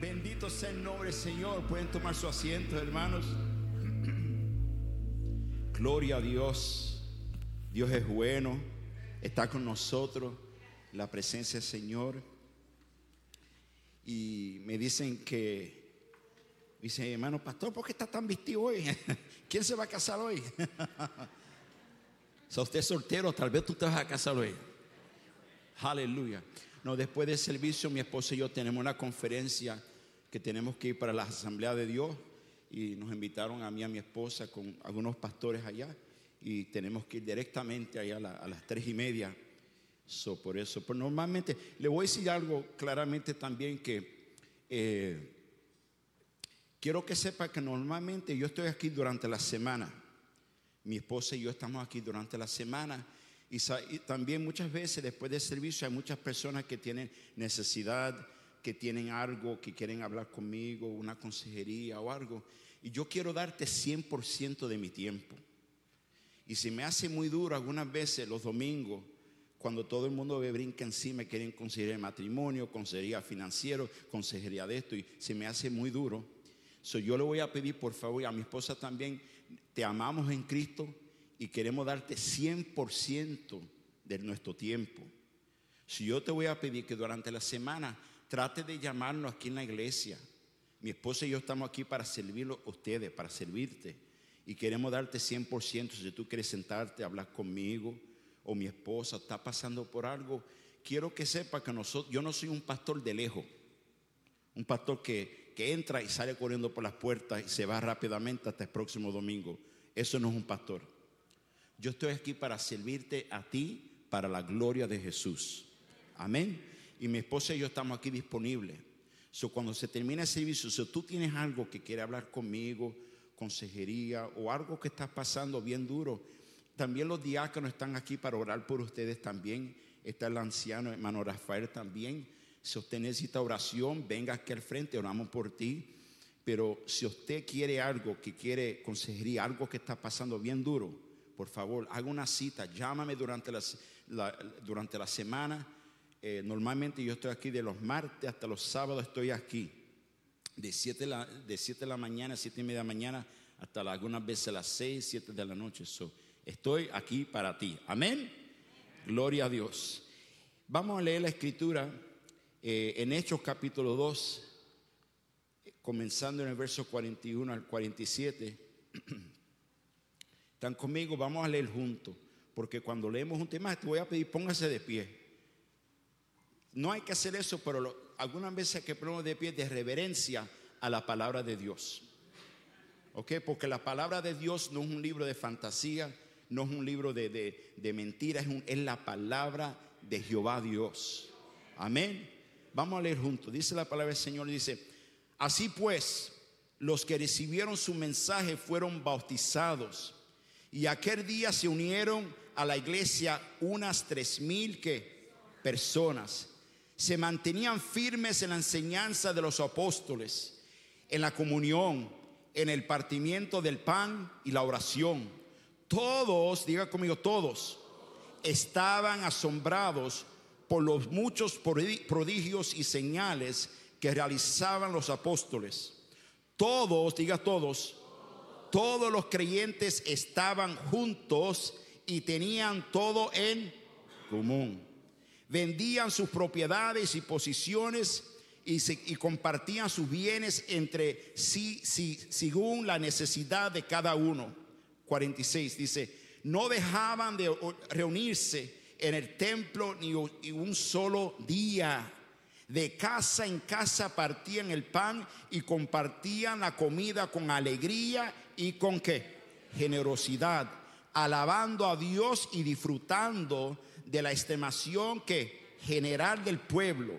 Bendito sea el nombre del Señor. Pueden tomar su asiento, hermanos. Gloria a Dios. Dios es bueno. Está con nosotros. La presencia del Señor. Y me dicen que, dice hermano pastor, ¿por qué está tan vestido hoy? ¿Quién se va a casar hoy? Si usted es soltero, tal vez tú te vas a casar hoy. Aleluya. No, después del servicio, mi esposa y yo tenemos una conferencia que tenemos que ir para la Asamblea de Dios y nos invitaron a mí y a mi esposa con algunos pastores allá y tenemos que ir directamente allá a, las tres y media. So, por eso, pero normalmente le voy a decir algo claramente también que eh, quiero que sepa que normalmente yo estoy aquí durante la semana. Mi esposa y yo estamos aquí durante la semana y, también muchas veces después del servicio hay muchas personas que tienen necesidad, que tienen algo, que quieren hablar conmigo, una consejería o algo. Y yo quiero darte 100% de mi tiempo. Y si me hace muy duro algunas veces los domingos, cuando todo el mundo me brinca encima, quieren consejería matrimonio, consejería financiero, consejería de esto, y se me hace muy duro. So, yo le voy a pedir, por favor, y a mi esposa también, te amamos en Cristo, y queremos darte 100% de nuestro tiempo. Si yo te voy a pedir que durante la semana trate de llamarnos aquí en la iglesia. Mi esposa y yo estamos aquí para servirlo a ustedes, para servirte. Y queremos darte 100%. Si tú quieres sentarte, hablar conmigo, o mi esposa está pasando por algo, quiero que sepa que nosotros, yo no soy un pastor de lejos. Un pastor que, que entra y sale corriendo por las puertas y se va rápidamente hasta el próximo domingo. Eso no es un pastor. Yo estoy aquí para servirte a ti para la gloria de Jesús. Amén. Y mi esposa y yo estamos aquí disponibles. So, cuando se termina el servicio, si tú tienes algo que quiere hablar conmigo, consejería o algo que está pasando bien duro, también los diáconos están aquí para orar por ustedes también. Está el anciano hermano Rafael también. Si usted necesita oración, venga aquí al frente, oramos por ti. Pero si usted quiere algo, que quiere consejería, algo que está pasando bien duro, por favor, haga una cita, llámame durante la, durante la semana. Eh, normalmente yo estoy aquí de los martes hasta los sábados, estoy aquí. De 7 de siete de la mañana, 7 y media de la mañana, hasta algunas veces las 6, 7 de la noche. estoy aquí para ti. Amén. Gloria a Dios. Vamos a leer la escritura eh, en Hechos capítulo 2, comenzando en el verso 41 al 47. Están conmigo, vamos a leer juntos. Porque cuando leemos un tema, te voy a pedir, póngase de pie. No hay que hacer eso, pero algunas veces hay que ponernos de pie de reverencia a la palabra de Dios. ¿Ok? Porque la palabra de Dios no es un libro de fantasía, no es un libro de, de, mentiras, es, es la palabra de Jehová Dios. Amén. Vamos a leer juntos. Dice la palabra del Señor, dice, así pues, los que recibieron su mensaje fueron bautizados y aquel día se unieron a la iglesia unas tres mil personas. Se mantenían firmes en la enseñanza de los apóstoles, en la comunión, en el partimiento del pan y la oración. Todos, diga conmigo, todos estaban asombrados por los muchos prodigios y señales que realizaban los apóstoles. Todos, diga todos, todos los creyentes estaban juntos y tenían todo en común. Vendían sus propiedades y posiciones y, compartían sus bienes entre sí, según la necesidad de cada uno. 46 dice, no dejaban de reunirse en el templo ni un solo día de casa en casa partían el pan y compartían la comida con alegría y con qué? Generosidad, alabando a Dios y disfrutando de la estimación que general del pueblo.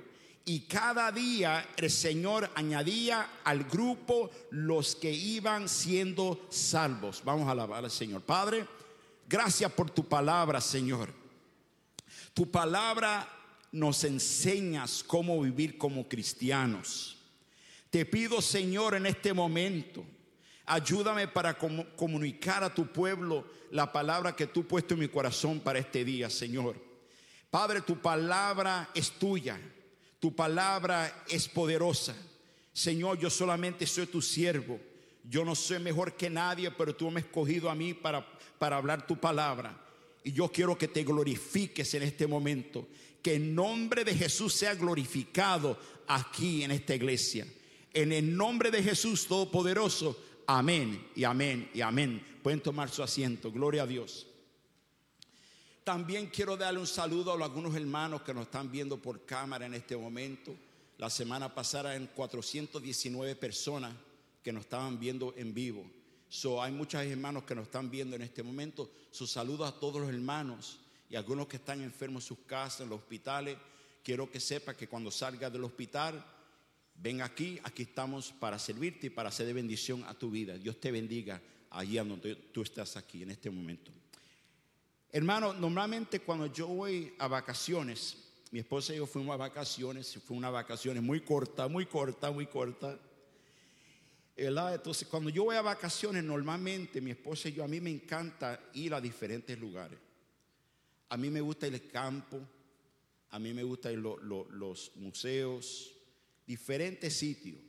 Y cada día el Señor añadía al grupo los que iban siendo salvos. Vamos a alabar al Señor. Padre, gracias por tu palabra, Señor. Tu palabra nos enseñas cómo vivir como cristianos. Te pido, Señor, en este momento, ayúdame para comunicar a tu pueblo la palabra que tú has puesto en mi corazón para este día, Señor. Padre, tu palabra es tuya, tu palabra es poderosa. Señor, yo solamente soy tu siervo. Yo no soy mejor que nadie, pero tú me has escogido a mí para, para hablar tu palabra. Y yo quiero que te glorifiques en este momento. Que el nombre de Jesús sea glorificado aquí en esta iglesia. En el nombre de Jesús Todopoderoso. Amén y amén y amén. Pueden tomar su asiento. Gloria a Dios. También quiero darle un saludo a algunos hermanos que nos están viendo por cámara en este momento. La semana pasada en 419 personas que nos estaban viendo en vivo. So, hay muchos hermanos que nos están viendo en este momento. Sus saludos a todos los hermanos y algunos que están enfermos en sus casas, en los hospitales. Quiero que sepa que cuando salga del hospital, ven aquí, aquí estamos para servirte y para hacer de bendición a tu vida. Dios te bendiga allí donde tú estás aquí en este momento. Hermano, normalmente cuando yo voy a vacaciones, mi esposa y yo fuimos a vacaciones, fue una vacaciones muy corta, muy corta, muy corta. Entonces, cuando yo voy a vacaciones, normalmente mi esposa y yo, a mí me encanta ir a diferentes lugares. A mí me gusta al campo, a mí me gusta ir los museos, diferentes sitios.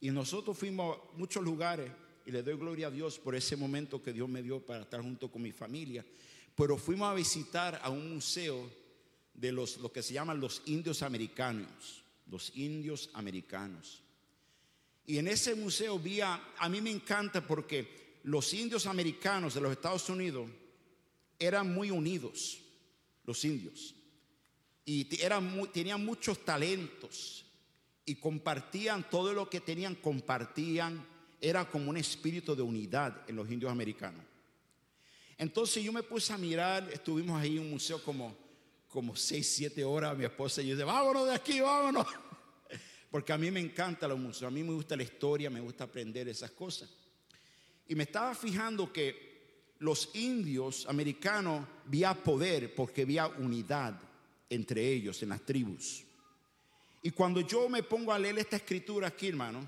Y nosotros fuimos a muchos lugares y le doy gloria a Dios por ese momento que Dios me dio para estar junto con mi familia pero fuimos a visitar a un museo de los lo que se llaman los indios americanos, los indios americanos. Y en ese museo vi a, a mí me encanta porque los indios americanos de los Estados Unidos eran muy unidos, los indios, y eran tenían muchos talentos y compartían todo lo que tenían, compartían, era como un espíritu de unidad en los indios americanos. Entonces yo me puse a mirar, estuvimos ahí en un museo como, como seis, siete horas, mi esposa y yo dice, vámonos de aquí, vámonos. Porque a mí me encanta los museos, a mí me gusta la historia, me gusta aprender esas cosas. Y me estaba fijando que los indios americanos vía poder porque había unidad entre ellos en las tribus. Y cuando yo me pongo a leer esta escritura aquí, hermano,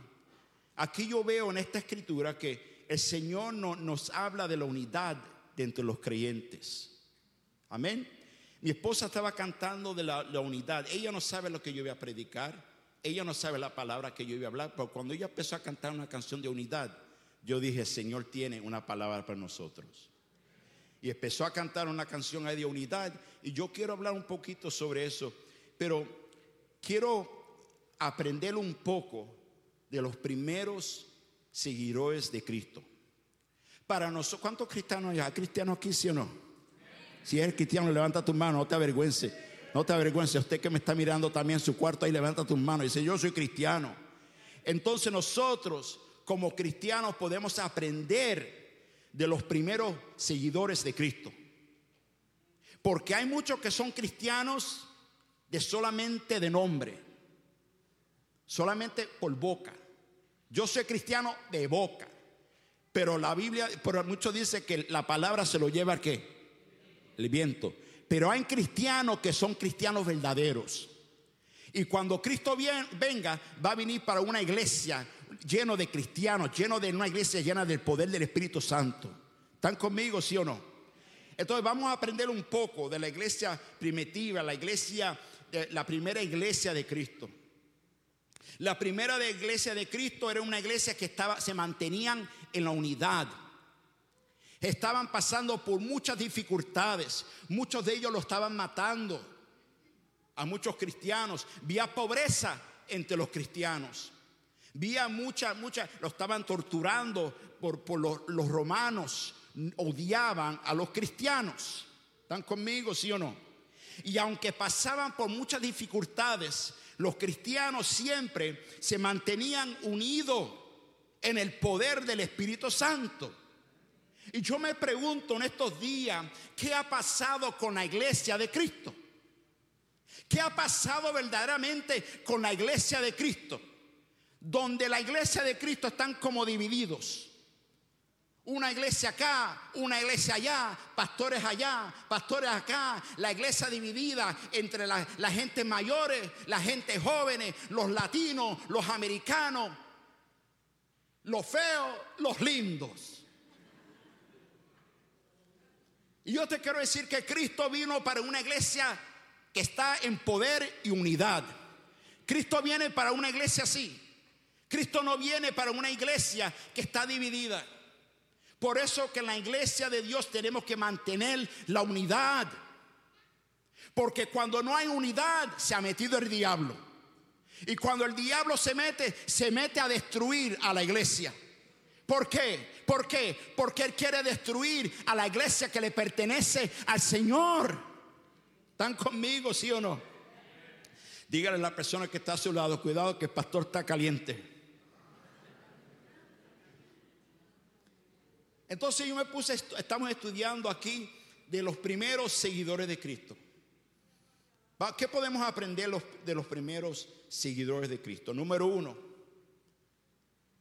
aquí yo veo en esta escritura que el Señor nos habla de la unidad de entre los creyentes. Amén. Mi esposa estaba cantando de la, unidad. Ella no sabe lo que yo voy a predicar. Ella no sabe la palabra que yo iba a hablar. Pero cuando ella empezó a cantar una canción de unidad, yo dije, Señor tiene una palabra para nosotros. Y empezó a cantar una canción de unidad. Y yo quiero hablar un poquito sobre eso. Pero quiero aprender un poco de los primeros seguidores de Cristo. Para nosotros, ¿cuántos cristianos hay? ¿Hay cristianos aquí, sí o no? Si eres cristiano, levanta tu mano, no te avergüences. No te avergüences. Usted que me está mirando también en su cuarto, ahí levanta tus manos dice, yo soy cristiano. Entonces nosotros, como cristianos, podemos aprender de los primeros seguidores de Cristo. Porque hay muchos que son cristianos de solamente de nombre, solamente por boca. Yo soy cristiano de boca. Pero la Biblia, pero muchos dicen que la palabra se lo lleva qué? El viento. Pero hay cristianos que son cristianos verdaderos. Y cuando Cristo venga, va a venir para una iglesia lleno de cristianos, lleno de una iglesia llena del poder del Espíritu Santo. ¿Están conmigo, sí o no? Entonces vamos a aprender un poco de la iglesia primitiva, la iglesia, la primera iglesia de Cristo. La primera iglesia de Cristo era una iglesia que estaba, se mantenían en la unidad. Estaban pasando por muchas dificultades. Muchos de ellos lo estaban matando a muchos cristianos. Vía pobreza entre los cristianos. Vía mucha, mucha, lo estaban torturando por, por los, los romanos. Odiaban a los cristianos. ¿Están conmigo, sí o no? Y aunque pasaban por muchas dificultades, los cristianos siempre se mantenían unidos en el poder del Espíritu Santo. Y yo me pregunto en estos días, ¿qué ha pasado con la iglesia de Cristo? ¿Qué ha pasado verdaderamente con la iglesia de Cristo? Donde la iglesia de Cristo están como divididos. Una iglesia acá, una iglesia allá, pastores allá, pastores acá, la iglesia dividida entre la, gente mayores, la gente jóvenes, los latinos, los americanos, los feos, los lindos. Y yo te quiero decir que Cristo vino para una iglesia que está en poder y unidad. Cristo viene para una iglesia así. Cristo no viene para una iglesia que está dividida. Por eso que en la iglesia de Dios tenemos que mantener la unidad. Porque cuando no hay unidad se ha metido el diablo. Y cuando el diablo se mete, se mete a destruir a la iglesia. ¿Por qué? ¿Por qué? Porque él quiere destruir a la iglesia que le pertenece al Señor. ¿Están conmigo, sí o no? Dígale a la persona que está a su lado, cuidado que el pastor está caliente. Entonces yo me puse, estamos estudiando aquí de los primeros seguidores de Cristo. ¿Qué podemos aprender de los primeros seguidores de Cristo? Número uno,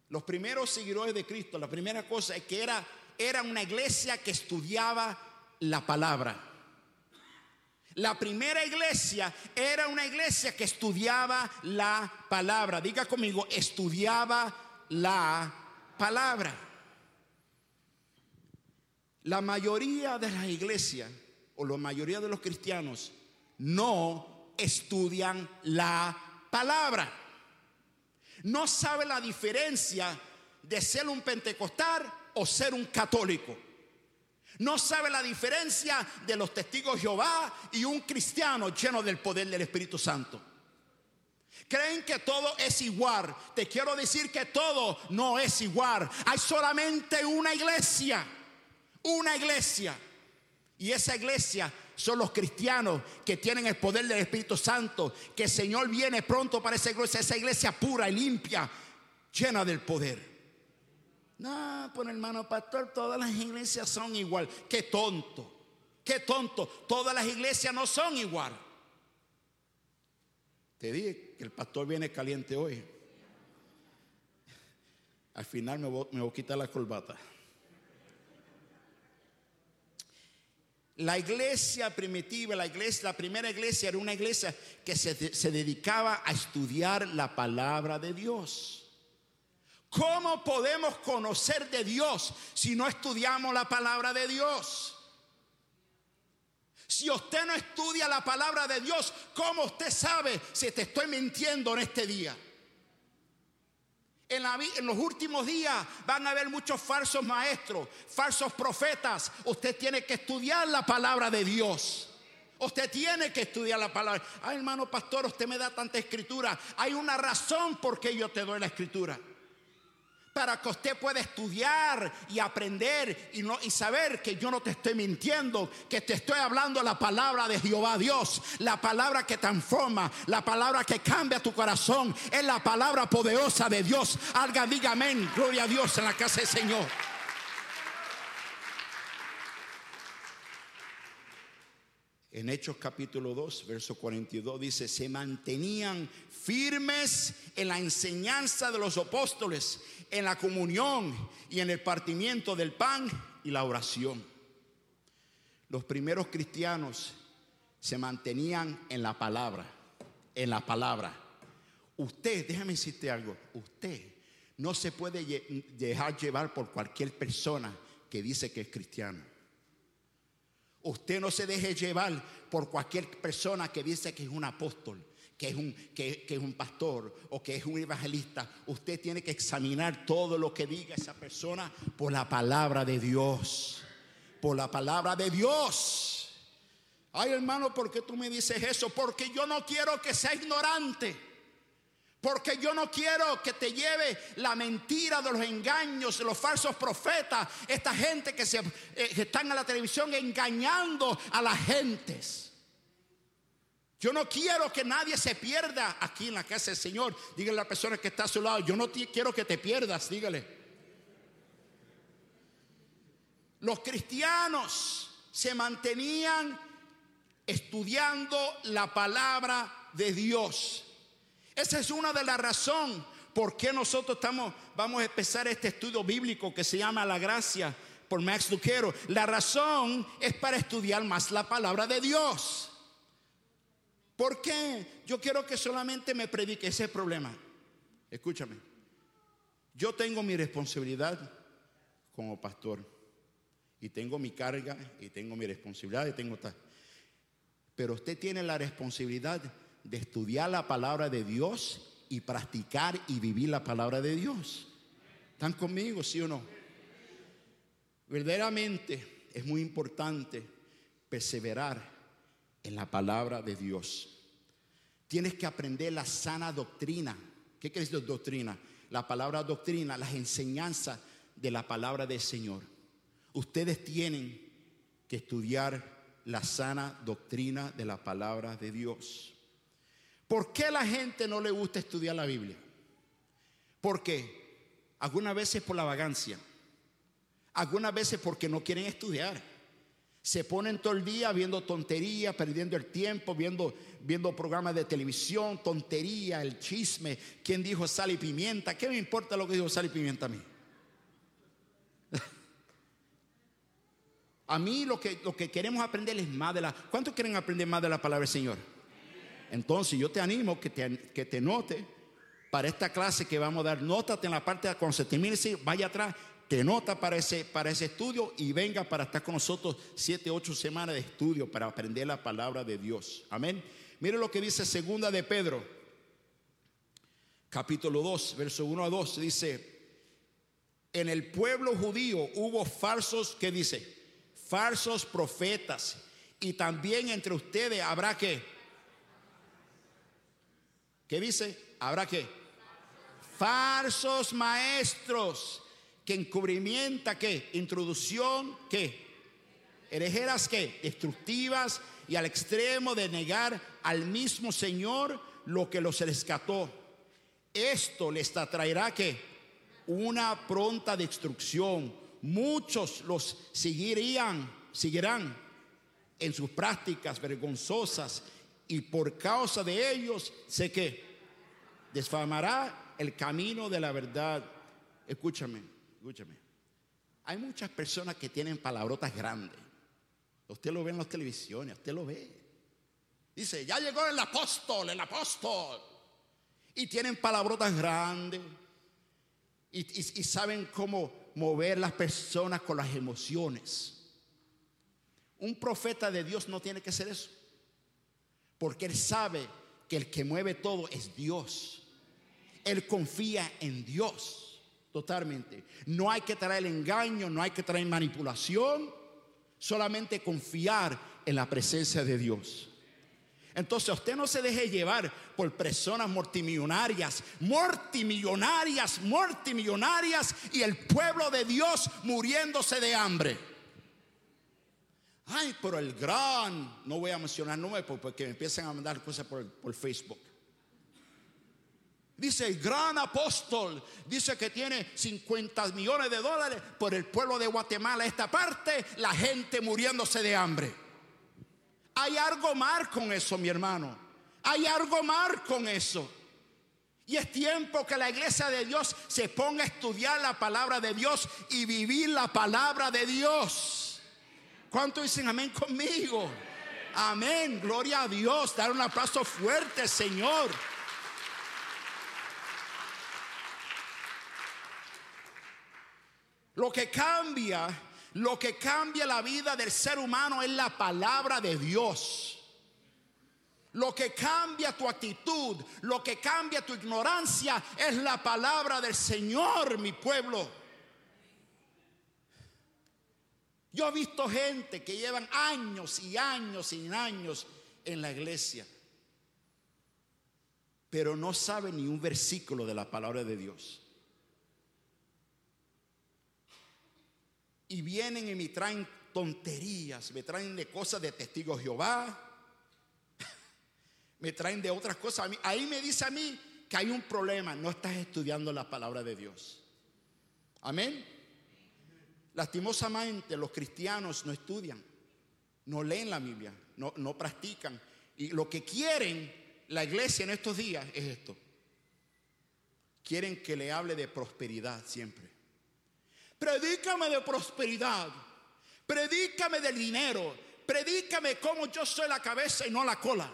los primeros seguidores de Cristo, la primera cosa es que era, era una iglesia que estudiaba la palabra. La primera iglesia era una iglesia que estudiaba la palabra. Diga conmigo, estudiaba la palabra. La mayoría de las iglesias o la mayoría de los cristianos no estudian la palabra. No sabe la diferencia de ser un pentecostal o ser un católico. No sabe la diferencia de los testigos de Jehová y un cristiano lleno del poder del Espíritu Santo. Creen que todo es igual. Te quiero decir que todo no es igual. Hay solamente una iglesia. Una iglesia. Y esa iglesia son los cristianos que tienen el poder del Espíritu Santo, que el Señor viene pronto para esa iglesia, esa iglesia pura y limpia, llena del poder. No, pues hermano pastor, todas las iglesias son igual. Qué tonto, qué tonto. Todas las iglesias no son igual. Te dije que el pastor viene caliente hoy. Al final me voy, me voy a quitar la corbata. La iglesia primitiva, la iglesia, la primera iglesia era una iglesia que se, se dedicaba a estudiar la palabra de Dios. ¿Cómo podemos conocer de Dios si no estudiamos la palabra de Dios? Si usted no estudia la palabra de Dios, ¿cómo usted sabe si te estoy mintiendo en este día? En, los últimos días van a haber muchos falsos maestros, falsos profetas. Usted tiene que estudiar la palabra de Dios. Usted tiene que estudiar la palabra. Ay, hermano pastor, usted me da tanta escritura. Hay una razón por qué yo te doy la escritura para que usted pueda estudiar y aprender y, no, y saber que yo no te estoy mintiendo, que te estoy hablando la palabra de Jehová Dios, la palabra que transforma, la palabra que cambia tu corazón, es la palabra poderosa de Dios. Alga, diga amén, gloria a Dios en la casa del Señor. En Hechos capítulo 2, verso 42 dice, se mantenían firmes en la enseñanza de los apóstoles, en la comunión y en el partimiento del pan y la oración. Los primeros cristianos se mantenían en la palabra, en la palabra. Usted, déjame decirte algo, usted no se puede dejar llevar por cualquier persona que dice que es cristiano. Usted no se deje llevar por cualquier persona que dice que es un apóstol, que es un, que, es un pastor o que es un evangelista. Usted tiene que examinar todo lo que diga esa persona por la palabra de Dios. Por la palabra de Dios. Ay hermano, ¿por qué tú me dices eso? Porque yo no quiero que sea ignorante. Porque yo no quiero que te lleve la mentira de los engaños, de los falsos profetas, esta gente que, se, eh, están en la televisión engañando a las gentes. Yo no quiero que nadie se pierda aquí en la casa del Señor. Dígale a la persona que está a su lado, yo no quiero que te pierdas, dígale. Los cristianos se mantenían estudiando la palabra de Dios. Esa es una de las razones por qué nosotros estamos, vamos a empezar este estudio bíblico que se llama La Gracia por Max Duquero. La razón es para estudiar más la palabra de Dios. ¿Por qué? Yo quiero que solamente me predique ese problema. Escúchame. Yo tengo mi responsabilidad como pastor. Y tengo mi carga y tengo mi responsabilidad y tengo tal. Pero usted tiene la responsabilidad de estudiar la palabra de Dios y practicar y vivir la palabra de Dios. ¿Están conmigo, sí o no? Verdaderamente es muy importante perseverar en la palabra de Dios. Tienes que aprender la sana doctrina. ¿Qué quiere decir doctrina? La palabra doctrina, las enseñanzas de la palabra del Señor. Ustedes tienen que estudiar la sana doctrina de la palabra de Dios. ¿Por qué la gente no le gusta estudiar la Biblia? Porque algunas veces por la vagancia, algunas veces porque no quieren estudiar. Se ponen todo el día viendo tontería, perdiendo el tiempo, viendo, viendo programas de televisión, tontería, el chisme. ¿Quién dijo sal y pimienta? ¿Qué me importa lo que dijo sal y pimienta a mí? A mí lo que, lo que queremos aprender es más de la... ¿Cuántos quieren aprender más de la palabra del Señor? Entonces yo te animo que te, que te note para esta clase que vamos a dar. Nótate en la parte de termine, vaya atrás, te nota para ese, para ese estudio y venga para estar con nosotros siete, ocho semanas de estudio para aprender la palabra de Dios. Amén. Mire lo que dice segunda de Pedro, capítulo 2, verso 1 a 2. Dice, en el pueblo judío hubo falsos, ¿qué dice? falsos profetas. Y también entre ustedes habrá que, ¿qué dice? Habrá que, falsos maestros. Que encubrimienta, que introducción, que herejeras que destructivas. Y al extremo de negar al mismo Señor lo que los rescató. Esto les atraerá que una pronta destrucción. Muchos los seguirían, seguirán en sus prácticas vergonzosas y por causa de ellos sé que desfamará el camino de la verdad. Escúchame, escúchame. Hay muchas personas que tienen palabrotas grandes. Usted lo ve en las televisiones, usted lo ve. Dice, ya llegó el apóstol, el apóstol. Y tienen palabrotas grandes. Y, y saben cómo mover las personas con las emociones. Un profeta de Dios no tiene que ser eso. Porque él sabe que el que mueve todo es Dios. Él confía en Dios totalmente. No hay que traer engaño, no hay que traer manipulación, solamente confiar en la presencia de Dios. Entonces usted no se deje llevar por personas multimillonarias, multimillonarias, multimillonarias y el pueblo de Dios muriéndose de hambre. Ay, pero el gran, no voy a mencionar nombres porque me empiezan a mandar cosas por, por Facebook. Dice el gran apóstol, dice que tiene 50 millones de dólares por el pueblo de Guatemala, esta parte, la gente muriéndose de hambre. Hay algo mal con eso, mi hermano. Hay algo mal con eso. Y es tiempo que la iglesia de Dios se ponga a estudiar la palabra de Dios y vivir la palabra de Dios. ¿Cuánto dicen amén conmigo? Amén, gloria a Dios. Dar un aplauso fuerte, Señor. Lo que cambia lo que cambia la vida del ser humano es la palabra de Dios. Lo que cambia tu actitud, lo que cambia tu ignorancia es la palabra del Señor, mi pueblo. Yo he visto gente que llevan años y años y años en la iglesia, pero no saben ni un versículo de la palabra de Dios. y vienen y me traen tonterías, me traen de cosas de testigos Jehová, me traen de otras cosas. Ahí me dice a mí que hay un problema, no estás estudiando la palabra de Dios. Amén. Lastimosamente los cristianos no estudian, no leen la Biblia, no, practican. Y lo que quieren la iglesia en estos días es esto. Quieren que le hable de prosperidad siempre. Predícame de prosperidad. Predícame del dinero. Predícame cómo yo soy la cabeza y no la cola.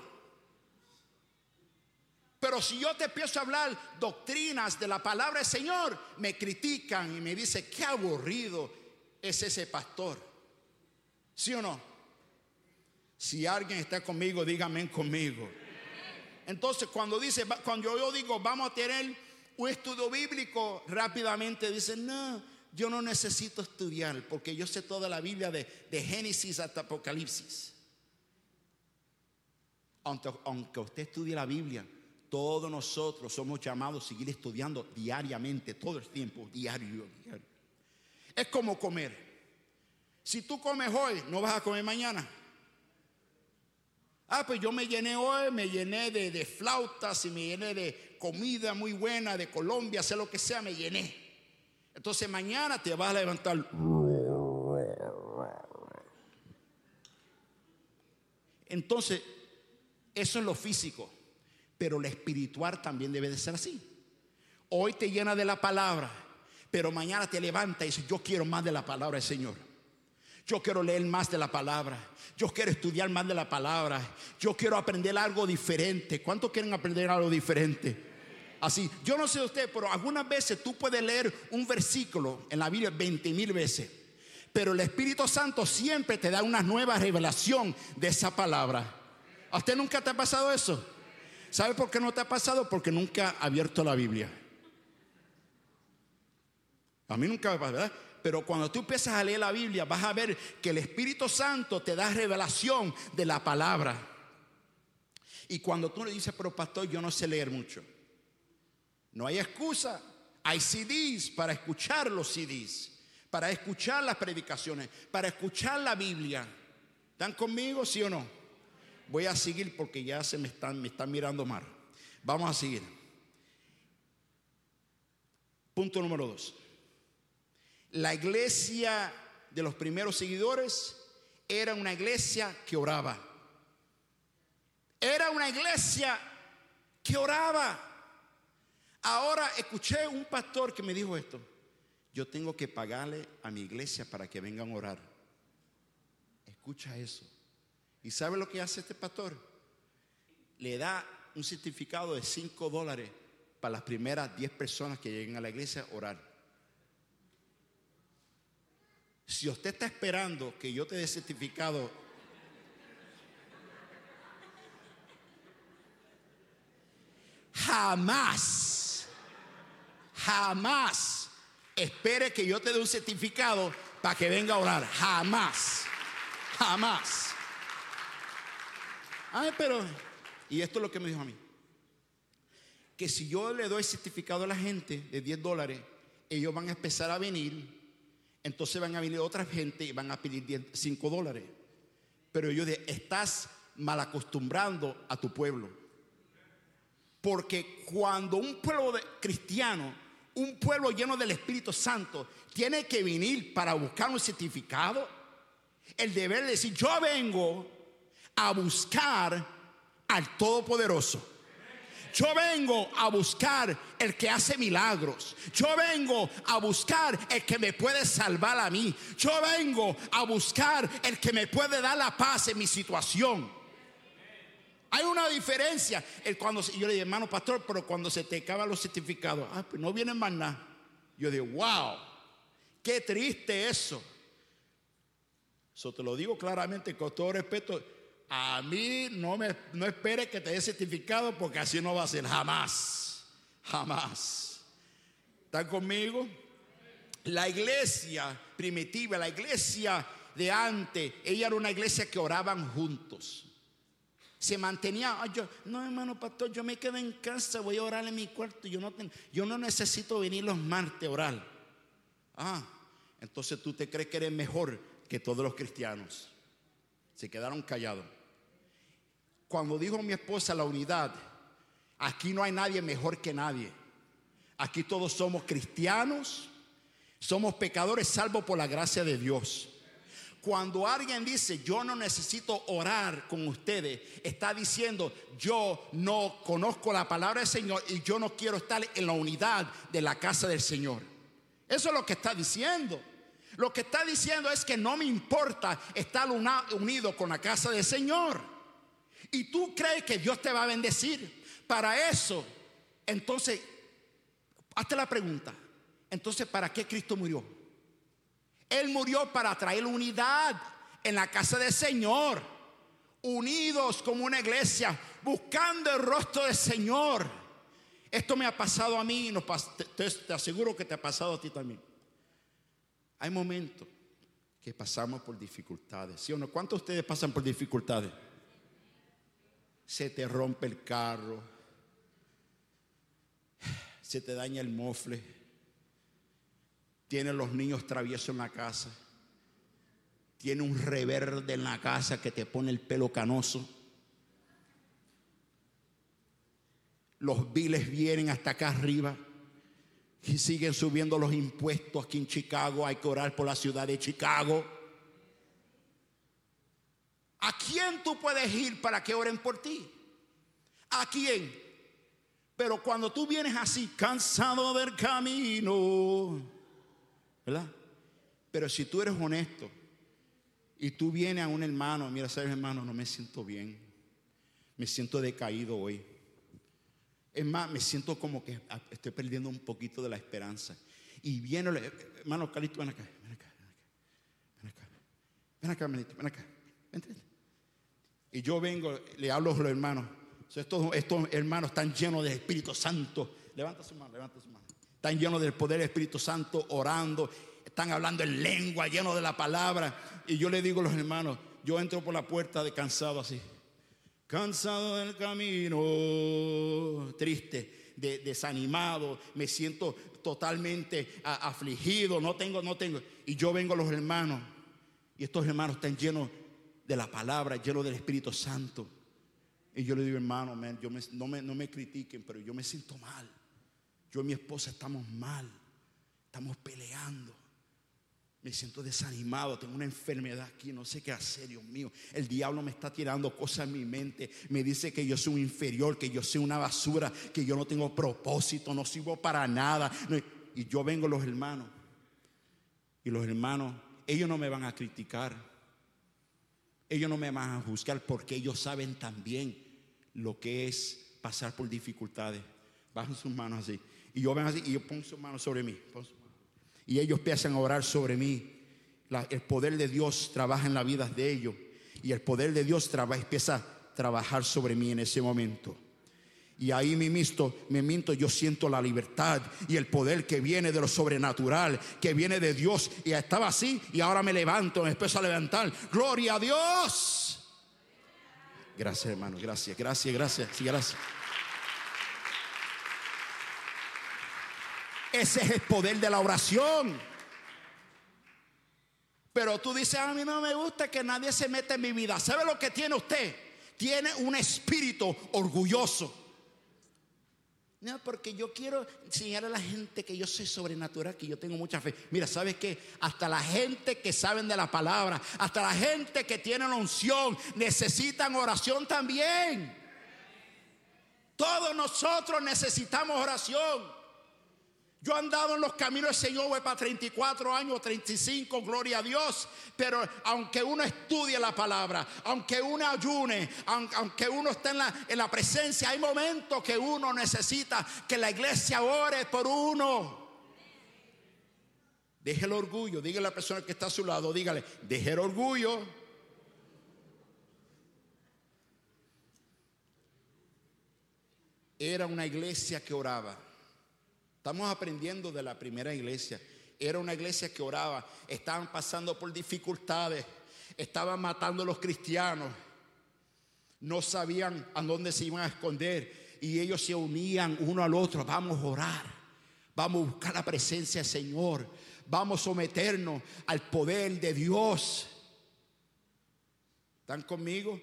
Pero si yo te empiezo a hablar doctrinas de la palabra del Señor, me critican y me dicen, qué aburrido es ese pastor. ¿Sí o no? Si alguien está conmigo, dígame conmigo. Entonces, cuando dice, cuando yo digo, vamos a tener un estudio bíblico, rápidamente dicen, no, yo no necesito estudiar porque yo sé toda la Biblia de, Génesis hasta Apocalipsis. Aunque, aunque usted estudie la Biblia, todos nosotros somos llamados a seguir estudiando diariamente, todo el tiempo, diario, diario. Es como comer. Si tú comes hoy, no vas a comer mañana. Ah, pues yo me llené hoy, me llené de, flautas y me llené de comida muy buena de Colombia, sé lo que sea, me llené. Entonces mañana te vas a levantar. Entonces, eso es lo físico, pero lo espiritual también debe de ser así. Hoy te llena de la palabra, pero mañana te levanta y dices, yo quiero más de la palabra del Señor. Yo quiero leer más de la palabra. Yo quiero estudiar más de la palabra. Yo quiero aprender algo diferente. ¿Cuántos quieren aprender algo diferente? Así, yo no sé usted, pero algunas veces tú puedes leer un versículo en la Biblia 20 mil veces. Pero el Espíritu Santo siempre te da una nueva revelación de esa palabra. ¿A usted nunca te ha pasado eso? ¿Sabe por qué no te ha pasado? Porque nunca ha abierto la Biblia. A mí nunca me pasa, ¿verdad? Pero cuando tú empiezas a leer la Biblia, vas a ver que el Espíritu Santo te da revelación de la palabra. Y cuando tú le dices, pero pastor, yo no sé leer mucho. No hay excusa. Hay CDs para escuchar los CDs, para escuchar las predicaciones, para escuchar la Biblia. ¿Están conmigo, sí o no? Voy a seguir porque ya se me están, me están mirando mal. Vamos a seguir. Punto número dos. La iglesia de los primeros seguidores era una iglesia que oraba. Era una iglesia que oraba. Ahora escuché un pastor que me dijo esto. Yo tengo que pagarle a mi iglesia para que vengan a orar. Escucha eso. ¿Y sabe lo que hace este pastor? Le da un certificado de 5 dólares para las primeras 10 personas que lleguen a la iglesia a orar. Si usted está esperando que yo te dé certificado, jamás, jamás espere que yo te dé un certificado para que venga a orar. Jamás, jamás. Ay, pero, y esto es lo que me dijo a mí, que si yo le doy certificado a la gente de 10 dólares, ellos van a empezar a venir entonces van a venir otra gente y van a pedir 5 dólares. Pero yo digo, estás mal acostumbrando a tu pueblo. Porque cuando un pueblo cristiano, un pueblo lleno del Espíritu Santo, tiene que venir para buscar un certificado, el deber de decir, yo vengo a buscar al Todopoderoso. Yo vengo a buscar el que hace milagros. Yo vengo a buscar el que me puede salvar a mí. Yo vengo a buscar el que me puede dar la paz en mi situación. Hay una diferencia. El cuando, yo le digo, hermano pastor, pero cuando se te acaban los certificados, ah, pues no vienen más nada. Yo digo, wow, qué triste eso. Eso te lo digo claramente con todo respeto a mí no me no espere que te dé certificado porque así no va a ser jamás. Jamás. ¿Están conmigo? La iglesia primitiva, la iglesia de antes, ella era una iglesia que oraban juntos. Se mantenía, no hermano pastor, yo me quedo en casa, voy a orar en mi cuarto, yo no, yo no necesito venir los martes a orar. Ah, entonces tú te crees que eres mejor que todos los cristianos. Se quedaron callados. Cuando dijo mi esposa la unidad, aquí no hay nadie mejor que nadie. Aquí todos somos cristianos, somos pecadores salvo por la gracia de Dios. Cuando alguien dice, yo no necesito orar con ustedes, está diciendo, yo no conozco la palabra del Señor y yo no quiero estar en la unidad de la casa del Señor. Eso es lo que está diciendo. Lo que está diciendo es que no me importa estar unido con la casa del Señor. Y tú crees que Dios te va a bendecir. Para eso, entonces, hazte la pregunta. Entonces, ¿para qué Cristo murió? Él murió para traer unidad en la casa del Señor. unidos como una iglesia, buscando el rostro del Señor. Esto me ha pasado a mí y te, aseguro que te ha pasado a ti también. Hay momentos que pasamos por dificultades, ¿sí o no? ¿Cuántos de ustedes pasan por dificultades? Se te rompe el carro, se te daña el mofle, tienes los niños traviesos en la casa, tiene un reverde en la casa que te pone el pelo canoso. Los biles vienen hasta acá arriba y siguen subiendo los impuestos aquí en Chicago. Hay que orar por la ciudad de Chicago. ¿A quién tú puedes ir para que oren por ti? ¿A quién? Pero cuando tú vienes así, cansado del camino, ¿verdad? Pero si tú eres honesto y tú vienes a un hermano, mira, sabes hermano, no me siento bien, me siento decaído hoy. Es más, me siento como que estoy perdiendo un poquito de la esperanza. Y viene, hermano Calito, ven acá, ven acá, ven acá, ven acá, ven acá, ven acá, ven Y yo vengo, le hablo a los hermanos. Estos, estos hermanos están llenos del Espíritu Santo. Levanta su mano, levanta su mano. Están llenos del poder del Espíritu Santo, orando. Están hablando en lengua, llenos de la palabra. Y yo le digo a los hermanos, yo entro por la puerta de cansado así cansado del camino, triste, desanimado, me siento totalmente afligido, no tengo, no tengo. Y yo vengo a los hermanos, y estos hermanos están llenos de la palabra, llenos del Espíritu Santo. Y yo le digo, hermano, yo no, me, no me critiquen, pero yo me siento mal. Yo y mi esposa estamos mal, estamos peleando. Me siento desanimado, tengo una enfermedad aquí, no sé qué hacer, Dios mío. El diablo me está tirando cosas en mi mente. Me dice que yo soy un inferior, que yo soy una basura, que yo no tengo propósito, no sirvo para nada. Y yo vengo los hermanos. Y los hermanos, ellos no me van a criticar. Ellos no me van a juzgar porque ellos saben también lo que es pasar por dificultades. Bajan sus manos así. Y yo ven así y yo pongo sus manos sobre mí y ellos empiezan a orar sobre mí. el poder de Dios trabaja en la vida de ellos y el poder de Dios empieza a trabajar sobre mí en ese momento. Y ahí me misto, me minto, yo siento la libertad y el poder que viene de lo sobrenatural, que viene de Dios. Y estaba así y ahora me levanto, me empiezo a levantar. Gloria a Dios. Gracias, hermano, gracias, gracias, gracias, sí, gracias. Ese es el poder de la oración. Pero tú dices, a mí no me gusta que nadie se meta en mi vida. ¿Sabe lo que tiene usted? Tiene un espíritu orgulloso. No, porque yo quiero enseñar a la gente que yo soy sobrenatural, que yo tengo mucha fe. Mira, ¿sabes qué? Hasta la gente que saben de la palabra, hasta la gente que tiene la unción, necesitan oración también. Todos nosotros necesitamos oración. Yo he andado en los caminos del Señor para 34 años, 35, gloria a Dios. Pero aunque uno estudie la palabra, aunque uno ayune, aunque uno esté en la, en la presencia, hay momentos que uno necesita que la iglesia ore por uno. Deje el orgullo, dígale a la persona que está a su lado, dígale, deje el orgullo. Era una iglesia que oraba. Estamos aprendiendo de la primera iglesia. Era una iglesia que oraba, estaban pasando por dificultades, estaban matando a los cristianos, no sabían a dónde se iban a esconder y ellos se unían uno al otro, vamos a orar, vamos a buscar la presencia del Señor, vamos a someternos al poder de Dios. ¿Están conmigo?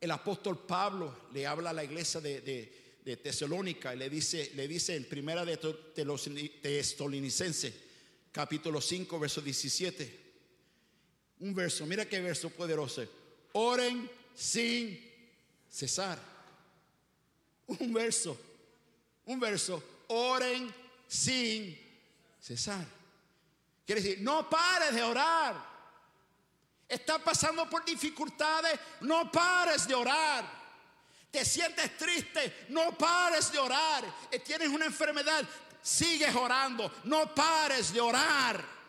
El apóstol Pablo le habla a la iglesia de, de de Tesalónica le dice, le dice en primera de Tesalonicense, capítulo 5, verso 17. Un verso, mira qué verso poderoso. Oren sin cesar. Un verso, un verso, oren sin cesar. Quiere decir, no pares de orar. Estás pasando por dificultades, no pares de orar. Te sientes triste, no pares de orar. Eh, tienes una enfermedad, sigues orando, no pares de orar.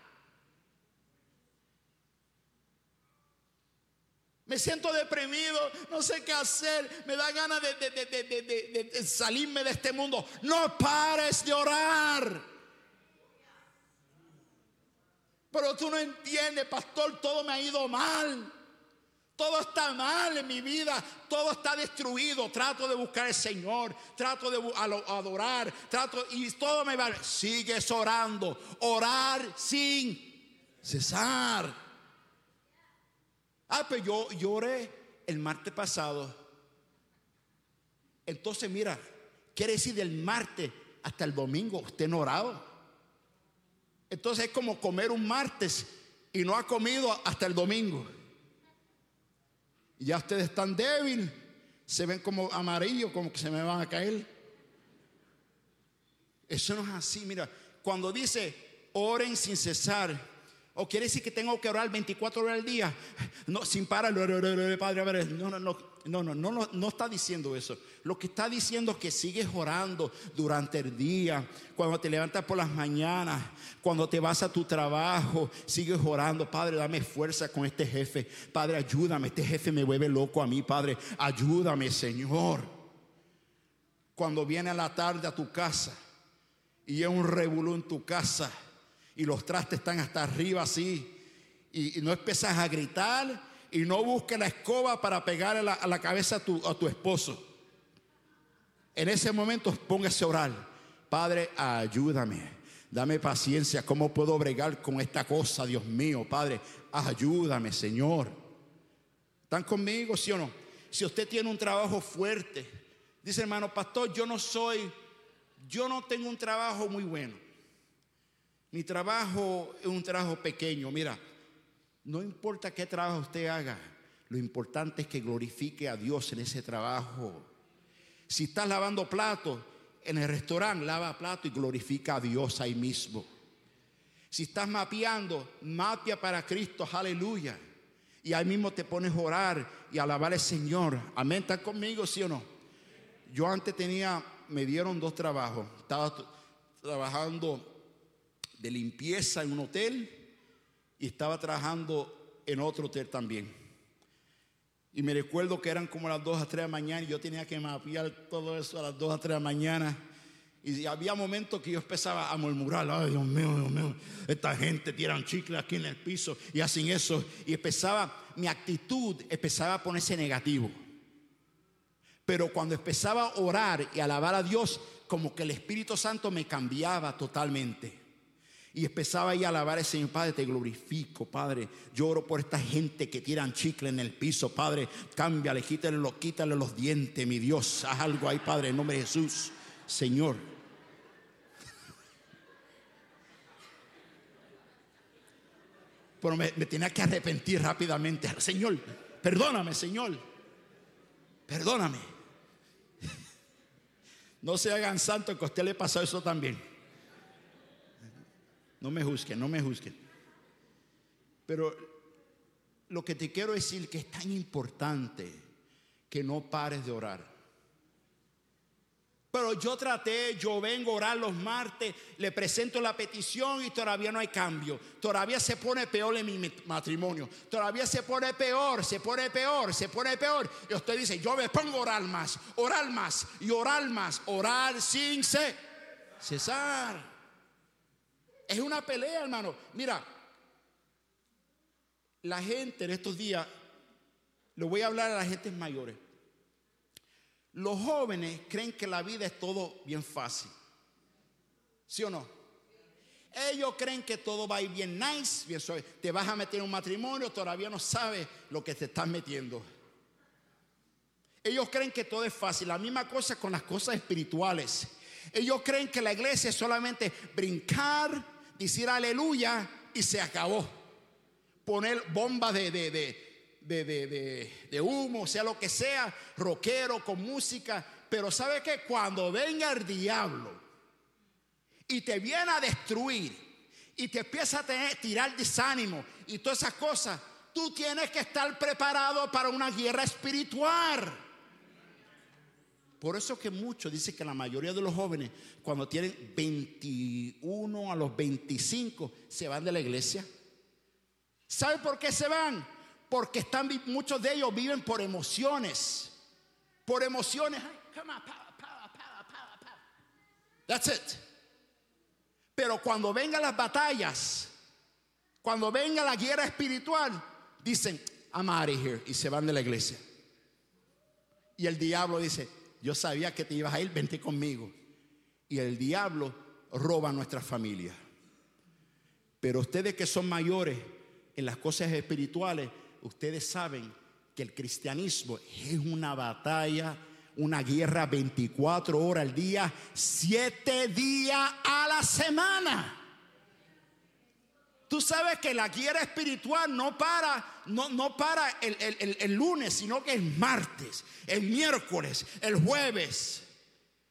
Me siento deprimido, no sé qué hacer, me da ganas de, de, salirme de este mundo. No pares de orar. Pero tú no entiendes, pastor, todo me ha ido mal. Todo está mal en mi vida, todo está destruido. Trato de buscar al Señor, trato de adorar, trato y todo me va. Sigues orando, orar sin cesar. Ah, pero yo lloré el martes pasado. Entonces, mira, quiere decir del martes hasta el domingo usted no orado. Entonces es como comer un martes y no ha comido hasta el domingo ya ustedes están débiles, se ven como amarillos, como que se me van a caer. Eso no es así, mira, cuando dice oren sin cesar, o quiere decir que tengo que orar 24 horas al día, sin parar, Padre, no, no, no, no, no, no, no está diciendo eso. Lo que está diciendo es que sigues orando durante el día, cuando te levantas por las mañanas, cuando te vas a tu trabajo, sigues orando. Padre, dame fuerza con este jefe. Padre, ayúdame. Este jefe me vuelve loco a mí, Padre. Ayúdame, Señor. Cuando viene a la tarde a tu casa y es un revolú en tu casa y los trastes están hasta arriba así y, no empiezas a gritar y no busques la escoba para pegar a la, cabeza a tu, a tu, esposo. En ese momento póngase a orar. Padre, ayúdame. Dame paciencia. ¿Cómo puedo bregar con esta cosa, Dios mío? Padre, ayúdame, Señor. ¿Están conmigo, sí o no? Si usted tiene un trabajo fuerte, dice hermano, pastor, yo no soy, yo no tengo un trabajo muy bueno. Mi trabajo es un trabajo pequeño. Mira, no importa qué trabajo usted haga, lo importante es que glorifique a Dios en ese trabajo. Si estás lavando platos en el restaurante, lava plato y glorifica a Dios ahí mismo. Si estás mapeando, mapea para Cristo, aleluya. Y ahí mismo te pones a orar y alabar al Señor. Amén, ¿estás conmigo, sí o no? Yo antes tenía, me dieron dos trabajos. Estaba trabajando de limpieza en un hotel y estaba trabajando en otro hotel también. Y me recuerdo que eran como las 2 a 3 de la mañana y yo tenía que mapear todo eso a las 2 a 3 de la mañana. Y había momentos que yo empezaba a murmurar, ay Dios mío, Dios mío, esta gente tiran chicle aquí en el piso y hacen eso. Y empezaba, mi actitud empezaba a ponerse negativo. Pero cuando empezaba a orar y alabar a Dios, como que el Espíritu Santo me cambiaba totalmente. Y empezaba ahí a alabar al Señor, Padre, te glorifico, Padre. Lloro por esta gente que tiran chicle en el piso, Padre. Cámbiale, quítale quítale los dientes, mi Dios. Haz algo ahí, Padre, en nombre de Jesús, Señor. Pero me, me tenía que arrepentir rápidamente. Señor, perdóname, Señor. Perdóname. No se hagan santos que a usted le pasó eso también. No me juzguen, no me juzguen. Pero lo que te quiero decir que es tan importante que no pares de orar. Pero yo traté, yo vengo a orar los martes, le presento la petición y todavía no hay cambio. Todavía se pone peor en mi matrimonio. Todavía se pone peor, se pone peor, se pone peor. Y usted dice, yo me pongo a orar más, orar más y orar más, orar sin cesar. Es una pelea, hermano. Mira, la gente en estos días, le voy a hablar a las gentes mayores. Los jóvenes creen que la vida es todo bien fácil. ¿Sí o no? Ellos creen que todo va a bien nice, bien suave. Te vas a meter en un matrimonio, todavía no sabes lo que te estás metiendo. Ellos creen que todo es fácil. La misma cosa con las cosas espirituales. Ellos creen que la iglesia es solamente brincar, decir aleluya y se acabó. Poner bombas de, de, de, de, humo, sea lo que sea, rockero con música. Pero ¿sabe que Cuando venga el diablo y te viene a destruir y te empieza a tener, tirar desánimo y todas esas cosas, tú tienes que estar preparado para una guerra espiritual. Por eso que muchos dicen que la mayoría de los jóvenes, cuando tienen 21 a los 25, se van de la iglesia. ¿Sabe por qué se van? Porque están, muchos de ellos viven por emociones. Por emociones. That's it. Pero cuando vengan las batallas, cuando venga la guerra espiritual, dicen, I'm out of here. Y se van de la iglesia. Y el diablo dice, yo sabía que te ibas a ir, vente conmigo. Y el diablo roba nuestra familia. Pero ustedes que son mayores en las cosas espirituales, ustedes saben que el cristianismo es una batalla, una guerra 24 horas al día, 7 días a la semana. Tú sabes que la guerra espiritual no para, no, no para el, el lunes, sino que es martes, el miércoles, el jueves,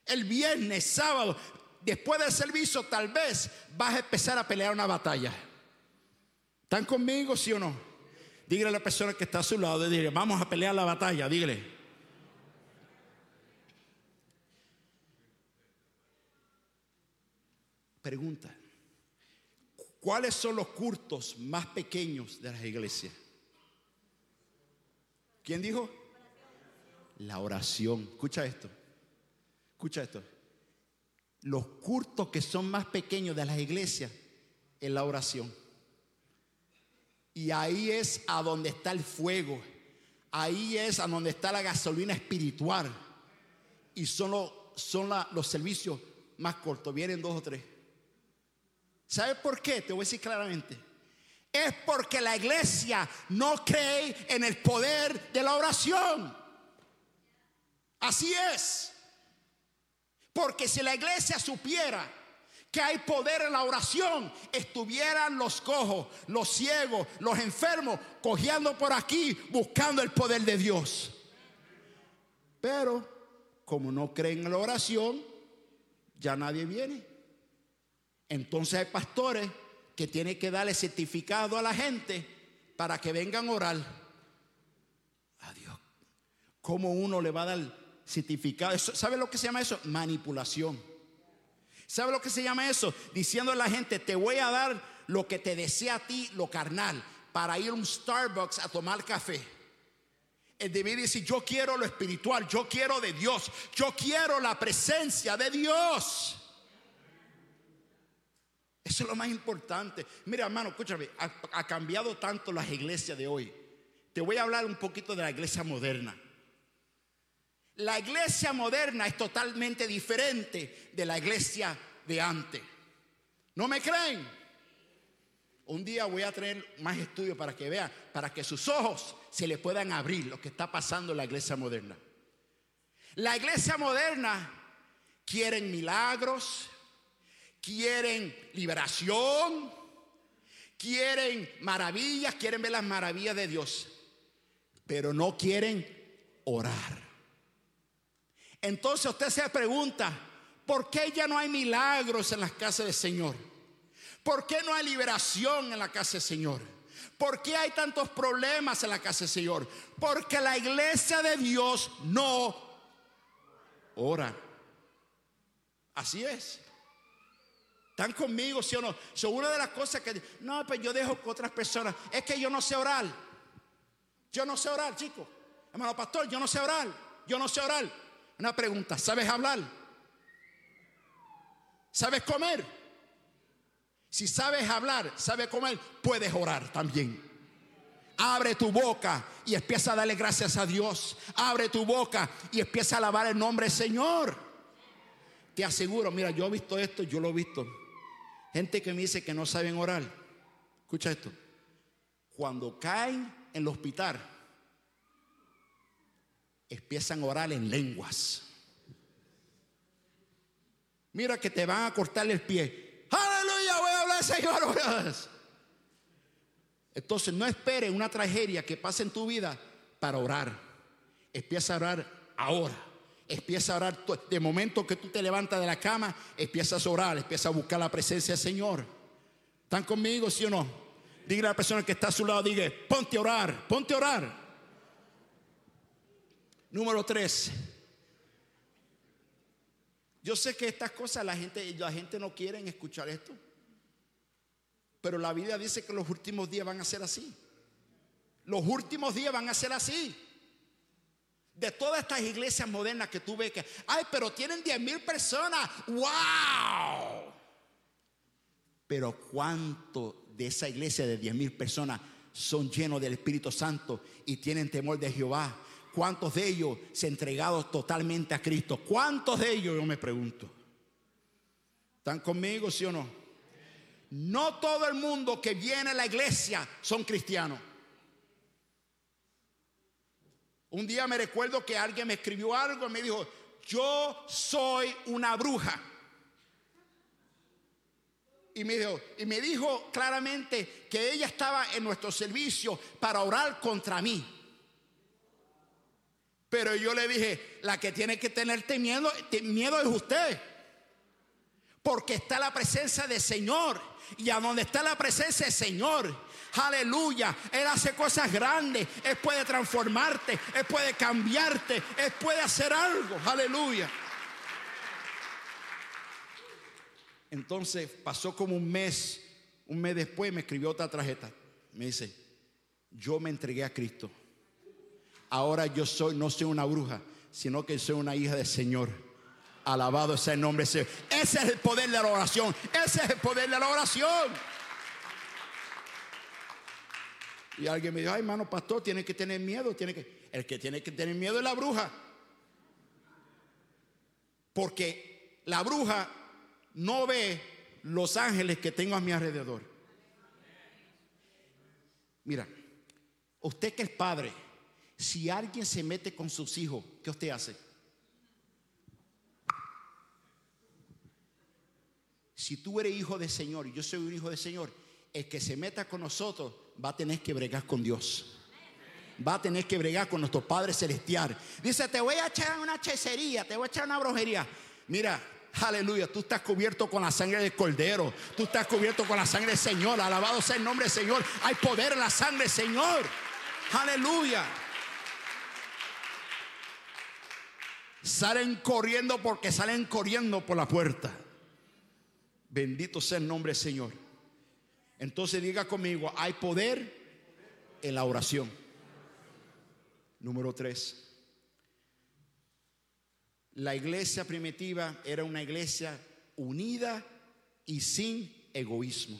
el viernes, sábado. Después del servicio tal vez vas a empezar a pelear una batalla. ¿Están conmigo, sí o no? Dígale a la persona que está a su lado, dile, vamos a pelear la batalla, dígale. Pregunta. ¿Cuáles son los cultos más pequeños de las iglesias? ¿Quién dijo? La oración. Escucha esto. Escucha esto. Los cultos que son más pequeños de las iglesias es la oración. Y ahí es a donde está el fuego. Ahí es a donde está la gasolina espiritual. Y son, son los servicios más cortos. Vienen dos o tres. ¿Sabes por qué? Te voy a decir claramente. Es porque la iglesia no cree en el poder de la oración. Así es. Porque si la iglesia supiera que hay poder en la oración, estuvieran los cojos, los ciegos, los enfermos, cojeando por aquí, buscando el poder de Dios. Pero como no creen en la oración, ya nadie viene. Entonces hay pastores que tienen que darle certificado a la gente para que vengan a orar. Adiós. ¿Cómo uno le va a dar certificado? ¿Sabe lo que se llama eso? Manipulación. ¿Sabe lo que se llama eso? Diciendo a la gente, te voy a dar lo que te desea a ti, lo carnal, para ir a un Starbucks a tomar café. El deber decir, yo quiero lo espiritual, yo quiero de Dios, yo quiero la presencia de Dios. Eso es lo más importante. Mira, hermano, escúchame, ha, cambiado tanto las iglesias de hoy. Te voy a hablar un poquito de la iglesia moderna. La iglesia moderna es totalmente diferente de la iglesia de antes. ¿No me creen? Un día voy a traer más estudios para que vean, para que sus ojos se le puedan abrir lo que está pasando en la iglesia moderna. La iglesia moderna quieren milagros, quieren liberación, quieren maravillas, quieren ver las maravillas de Dios, pero no quieren orar. Entonces usted se pregunta, ¿por qué ya no hay milagros en las casas del Señor? ¿Por qué no hay liberación en la casa del Señor? ¿Por qué hay tantos problemas en la casa del Señor? Porque la iglesia de Dios no ora. Así es. ¿Están conmigo, sí o no? Son una de las cosas que, no, pues yo dejo con otras personas. Es que yo no sé orar. Yo no sé orar, chicos. Hermano pastor, yo no sé orar. Yo no sé orar. Una pregunta, ¿sabes hablar? ¿Sabes comer? Si sabes hablar, sabes comer, puedes orar también. Abre tu boca y empieza a darle gracias a Dios. Abre tu boca y empieza a alabar el nombre del Señor. Te aseguro, mira, yo he visto esto, yo lo he visto. Gente que me dice que no saben orar. Escucha esto. Cuando caen en el hospital, empiezan a orar en lenguas. Mira que te van a cortar el pie. Aleluya, voy a hablar, Señor. Entonces no espere una tragedia que pase en tu vida para orar. Empieza a orar ahora. Empieza a orar. De momento que tú te levantas de la cama, empiezas a orar, empieza a buscar la presencia del Señor. ¿Están conmigo, sí o no? Dígale a la persona que está a su lado, diga, ponte a orar, ponte a orar. Número tres. Yo sé que estas cosas la gente, la gente no quiere escuchar esto. Pero la Biblia dice que los últimos días van a ser así. Los últimos días van a ser así. De todas estas iglesias modernas que tú ves que, ay, pero tienen 10 mil personas. ¡Wow! Pero ¿cuánto de esa iglesia de 10 mil personas son llenos del Espíritu Santo y tienen temor de Jehová? ¿Cuántos de ellos se han entregado totalmente a Cristo? ¿Cuántos de ellos, yo me pregunto? ¿Están conmigo, sí o no? No todo el mundo que viene a la iglesia son cristianos. Un día me recuerdo que alguien me escribió algo y me dijo, yo soy una bruja. Y me, dijo, y me dijo claramente que ella estaba en nuestro servicio para orar contra mí. Pero yo le dije, la que tiene que tenerte miedo, miedo es usted. Porque está la presencia del Señor. Y a donde está la presencia del Señor, Aleluya. Él hace cosas grandes. Él puede transformarte. Él puede cambiarte. Él puede hacer algo. Aleluya. Entonces pasó como un mes. Un mes después me escribió otra tarjeta. Me dice, yo me entregué a Cristo. Ahora yo soy, no soy una bruja, sino que soy una hija del Señor. Alabado sea el nombre del Señor. Ese es el poder de la oración. Ese es el poder de la oración. Y alguien me dijo, ay hermano pastor, tiene que tener miedo, tiene que... El que tiene que tener miedo es la bruja. Porque la bruja no ve los ángeles que tengo a mi alrededor. Mira, usted que es padre, si alguien se mete con sus hijos, ¿qué usted hace? Si tú eres hijo del Señor y yo soy un hijo del Señor, el que se meta con nosotros va a tener que bregar con Dios. Va a tener que bregar con nuestro Padre Celestial. Dice, te voy a echar una hechicería, te voy a echar una brujería. Mira, aleluya, tú estás cubierto con la sangre del Cordero. Tú estás cubierto con la sangre del Señor. Alabado sea el nombre del Señor. Hay poder en la sangre del Señor. Aleluya. Salen corriendo porque salen corriendo por la puerta. Bendito sea el nombre del Señor. Entonces diga conmigo, hay poder en la oración. Número tres. La iglesia primitiva era una iglesia unida y sin egoísmo.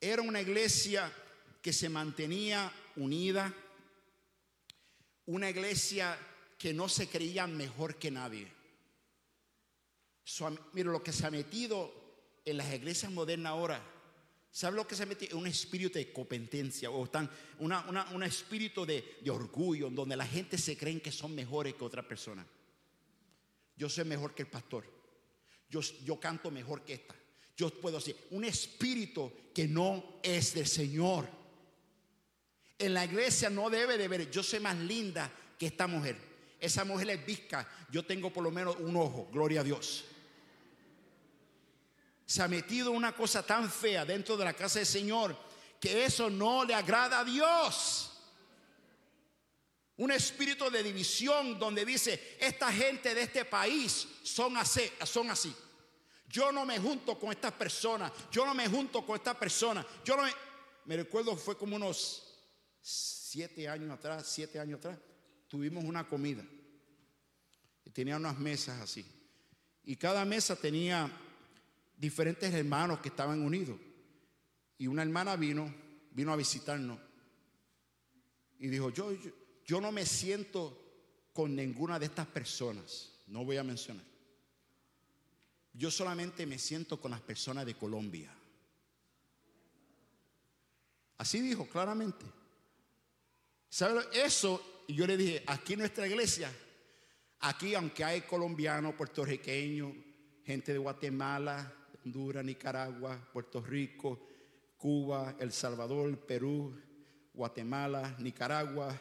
Era una iglesia que se mantenía unida, una iglesia que no se creía mejor que nadie. mira lo que se ha metido en las iglesias modernas ahora, ¿sabe lo que se mete? Un espíritu de competencia o están un espíritu de, orgullo, donde la gente se creen que son mejores que otra persona. Yo soy mejor que el pastor. Yo, yo canto mejor que esta. Yo puedo decir, un espíritu que no es del Señor. En la iglesia no debe de ver, yo soy más linda que esta mujer. Esa mujer es visca, yo tengo por lo menos un ojo, gloria a Dios se ha metido una cosa tan fea dentro de la casa del Señor que eso no le agrada a Dios. Un espíritu de división donde dice, esta gente de este país son así, son así. Yo no me junto con estas personas, yo no me junto con esta persona. Yo no me, me recuerdo fue como unos siete años atrás, siete años atrás, tuvimos una comida y tenía unas mesas así. Y cada mesa tenía diferentes hermanos que estaban unidos. Y una hermana vino, vino a visitarnos y dijo, yo, yo, no me siento con ninguna de estas personas, no voy a mencionar. Yo solamente me siento con las personas de Colombia. Así dijo claramente. ¿Sabe eso? Y yo le dije, aquí en nuestra iglesia, aquí aunque hay colombianos, puertorriqueños, gente de Guatemala, Honduras, Nicaragua, Puerto Rico, Cuba, El Salvador, Perú, Guatemala, Nicaragua,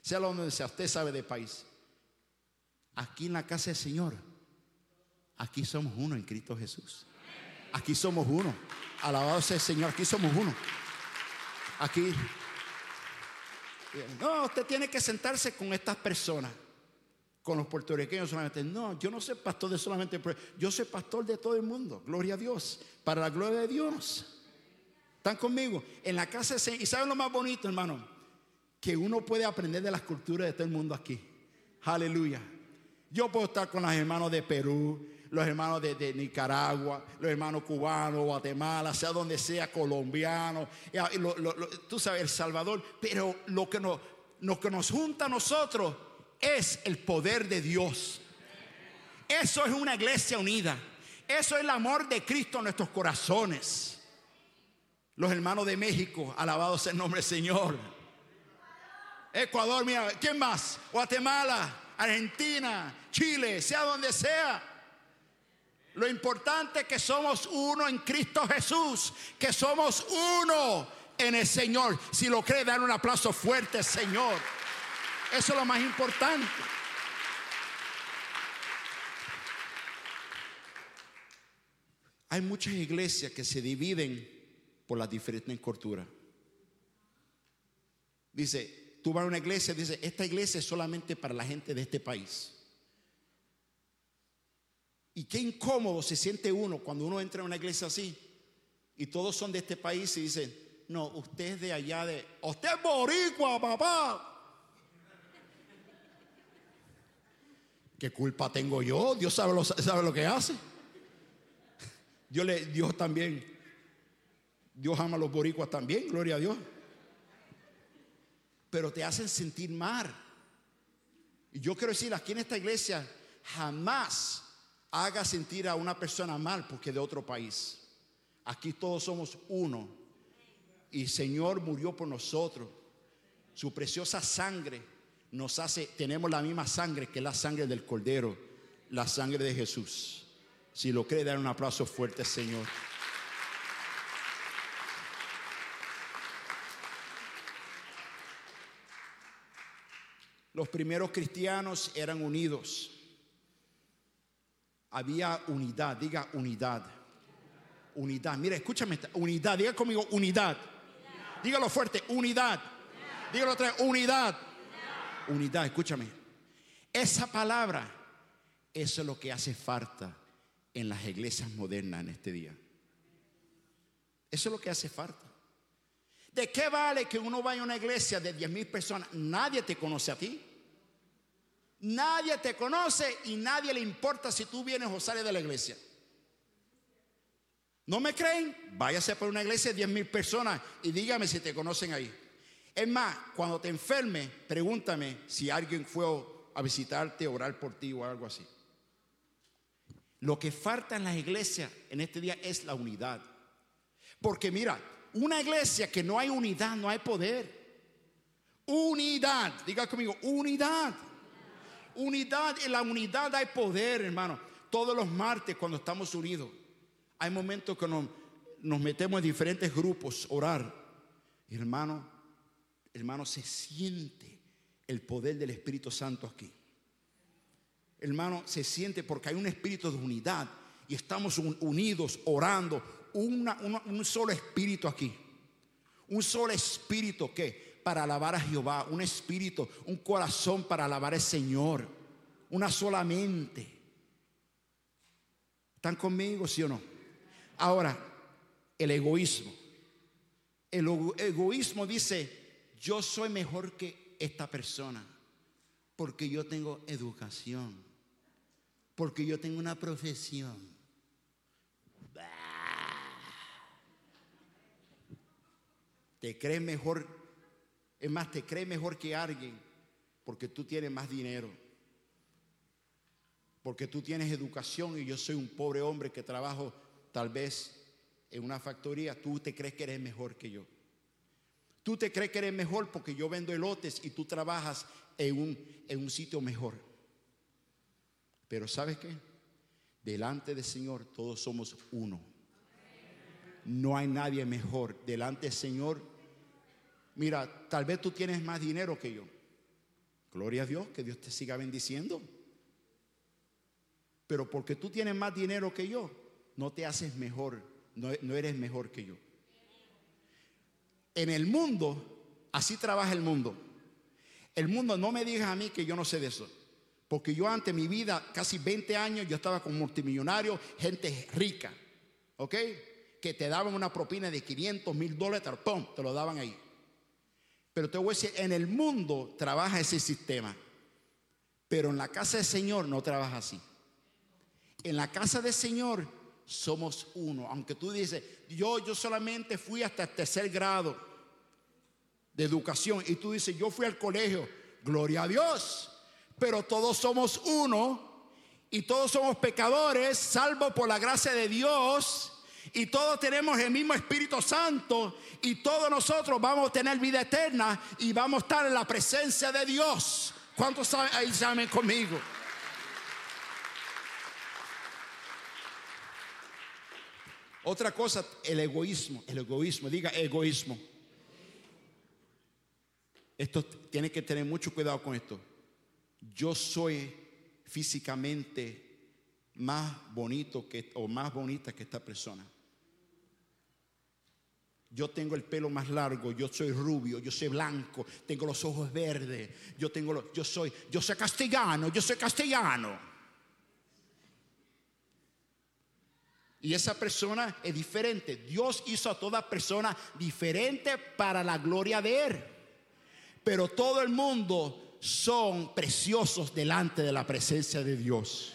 sea donde sea, usted sabe de país. Aquí en la casa del Señor, aquí somos uno en Cristo Jesús. Aquí somos uno. Alabado sea el Señor, aquí somos uno. Aquí. No, usted tiene que sentarse con estas personas con los puertorriqueños solamente. No, yo no soy pastor de solamente, yo soy pastor de todo el mundo. Gloria a Dios. Para la gloria de Dios. ¿Están conmigo? En la casa ¿Y saben lo más bonito, hermano? Que uno puede aprender de las culturas de todo el mundo aquí. Aleluya. Yo puedo estar con los hermanos de Perú, los hermanos de, Nicaragua, los hermanos cubanos, Guatemala, sea donde sea, colombiano, tú sabes, El Salvador. Pero lo que, nos, lo que nos junta a nosotros es el poder de Dios. Eso es una iglesia unida. Eso es el amor de Cristo en nuestros corazones. Los hermanos de México, alabado sea el nombre del Señor. Ecuador, mira, ¿quién más? Guatemala, Argentina, Chile, sea donde sea. Lo importante es que somos uno en Cristo Jesús, que somos uno en el Señor. Si lo cree, dar un aplauso fuerte, Señor. Eso es lo más importante. Hay muchas iglesias que se dividen por las diferentes culturas. Dice, tú vas a una iglesia, dice, esta iglesia es solamente para la gente de este país. Y qué incómodo se siente uno cuando uno entra a una iglesia así y todos son de este país y dicen, no, usted es de allá de, usted es boricua, papá. ¿Qué culpa tengo yo? Dios sabe lo, sabe lo que hace. Dios, le, Dios también, Dios ama a los boricuas también, gloria a Dios. Pero te hacen sentir mal. Y yo quiero decir, aquí en esta iglesia jamás haga sentir a una persona mal porque de otro país. Aquí todos somos uno. Y Señor murió por nosotros. Su preciosa sangre nos hace, tenemos la misma sangre que la sangre del Cordero, la sangre de Jesús. Si lo cree, dar un aplauso fuerte, Señor. Los primeros cristianos eran unidos. Había unidad, diga unidad. Unidad. Mira, escúchame, unidad, diga conmigo unidad. Dígalo fuerte, unidad. Dígalo otra vez, unidad. Unidad, escúchame. Esa palabra, eso es lo que hace falta en las iglesias modernas en este día. Eso es lo que hace falta. ¿De qué vale que uno vaya a una iglesia de 10 mil personas? Nadie te conoce a ti. Nadie te conoce y nadie le importa si tú vienes o sales de la iglesia. ¿No me creen? Váyase por una iglesia de 10 mil personas y dígame si te conocen ahí. Es más, cuando te enfermes, pregúntame si alguien fue a visitarte, orar por ti o algo así. Lo que falta en las iglesias en este día es la unidad. Porque mira, una iglesia que no hay unidad, no hay poder. Unidad, diga conmigo, unidad. Unidad, en la unidad hay poder, hermano. Todos los martes cuando estamos unidos, hay momentos que nos, nos metemos en diferentes grupos, orar. Hermano, hermano, se siente el poder del Espíritu Santo aquí hermano, se siente porque hay un espíritu de unidad y estamos unidos orando, un solo espíritu aquí, un solo espíritu que para alabar a Jehová, un espíritu, un corazón para alabar al Señor, una sola mente. ¿Están conmigo, sí o no? Ahora, el egoísmo. El egoísmo dice, yo soy mejor que esta persona porque yo tengo educación porque yo tengo una profesión. Te crees mejor, es más, te crees mejor que alguien porque tú tienes más dinero. Porque tú tienes educación y yo soy un pobre hombre que trabajo tal vez en una factoría. Tú te crees que eres mejor que yo. Tú te crees que eres mejor porque yo vendo elotes y tú trabajas en un, en un sitio mejor. Pero ¿sabes qué? Delante del Señor todos somos uno. No hay nadie mejor. Delante del Señor, mira, tal vez tú tienes más dinero que yo. Gloria a Dios, que Dios te siga bendiciendo. Pero porque tú tienes más dinero que yo, no te haces mejor, no, no eres mejor que yo. En el mundo, así trabaja el mundo. El mundo no me diga a mí que yo no sé de eso. Porque yo antes mi vida, casi 20 años, yo estaba con multimillonario, gente rica. ¿Ok? que te daban una propina de 500 mil dólares, ¡pum! te lo daban ahí. Pero te voy a decir, en el mundo trabaja ese sistema, pero en la casa del Señor no trabaja así. En la casa del Señor somos uno, aunque tú dices, yo, yo solamente fui hasta el tercer grado de educación y tú dices, yo fui al colegio, gloria a Dios, pero todos somos uno y todos somos pecadores, salvo por la gracia de Dios. Y todos tenemos el mismo Espíritu Santo y todos nosotros vamos a tener vida eterna y vamos a estar en la presencia de Dios. ¿Cuántos saben, ahí saben conmigo? Otra cosa, el egoísmo, el egoísmo, diga egoísmo. Esto tiene que tener mucho cuidado con esto. Yo soy físicamente más bonito que, o más bonita que esta persona. Yo tengo el pelo más largo, yo soy rubio, yo soy blanco, tengo los ojos verdes, yo tengo yo soy yo soy castellano, yo soy castellano. Y esa persona es diferente. Dios hizo a toda persona diferente para la gloria de él. Pero todo el mundo son preciosos delante de la presencia de Dios.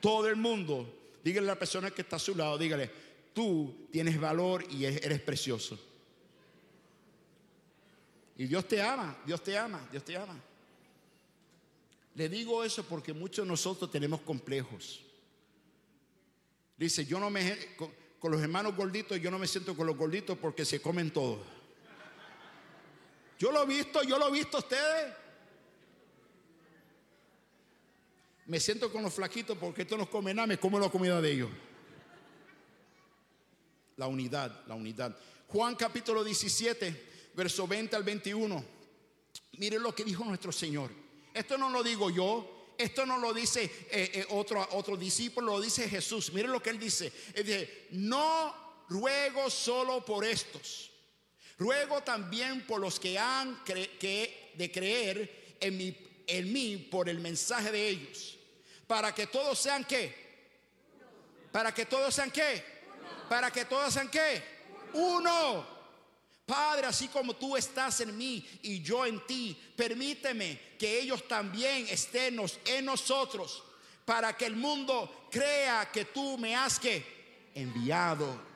Todo el mundo, dígale a la persona que está a su lado, dígale, tú tienes valor y eres precioso. Y Dios te ama, Dios te ama, Dios te ama. Le digo eso porque muchos de nosotros tenemos complejos. Dice, yo no me, con, con los hermanos gorditos, yo no me siento con los gorditos porque se comen todo. Yo lo he visto, yo lo he visto ustedes. Me siento con los flaquitos porque esto no come nada, me como la comida de ellos. La unidad, la unidad. Juan capítulo 17, verso 20 al 21. Miren lo que dijo nuestro Señor. Esto no lo digo yo, esto no lo dice eh, eh, otro, otro discípulo, lo dice Jesús. Miren lo que él dice. Él dice, no ruego solo por estos, ruego también por los que han que, de creer en mi en mí por el mensaje de ellos. Para que todos sean qué. Para que todos sean qué. Para que todos sean qué. Uno. Padre, así como tú estás en mí y yo en ti, permíteme que ellos también estén en nosotros, para que el mundo crea que tú me has enviado.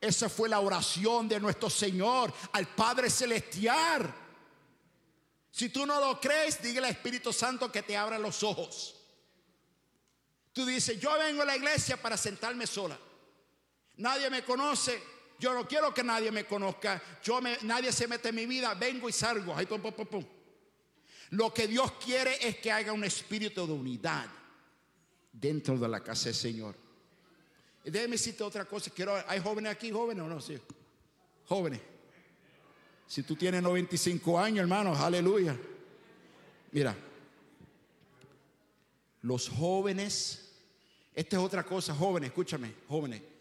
Esa fue la oración de nuestro Señor al Padre Celestial. Si tú no lo crees, dígale al Espíritu Santo que te abra los ojos. Tú dices, yo vengo a la iglesia para sentarme sola. Nadie me conoce. Yo no quiero que nadie me conozca. Yo nadie se mete en mi vida. Vengo y salgo. Lo que Dios quiere es que haga un espíritu de unidad dentro de la casa del Señor. Déjeme decirte otra cosa. Quiero, ¿Hay jóvenes aquí? ¿Jóvenes o no? Jóvenes. Si tú tienes 95 años, hermano, aleluya. Mira, los jóvenes, esta es otra cosa, jóvenes, escúchame, jóvenes.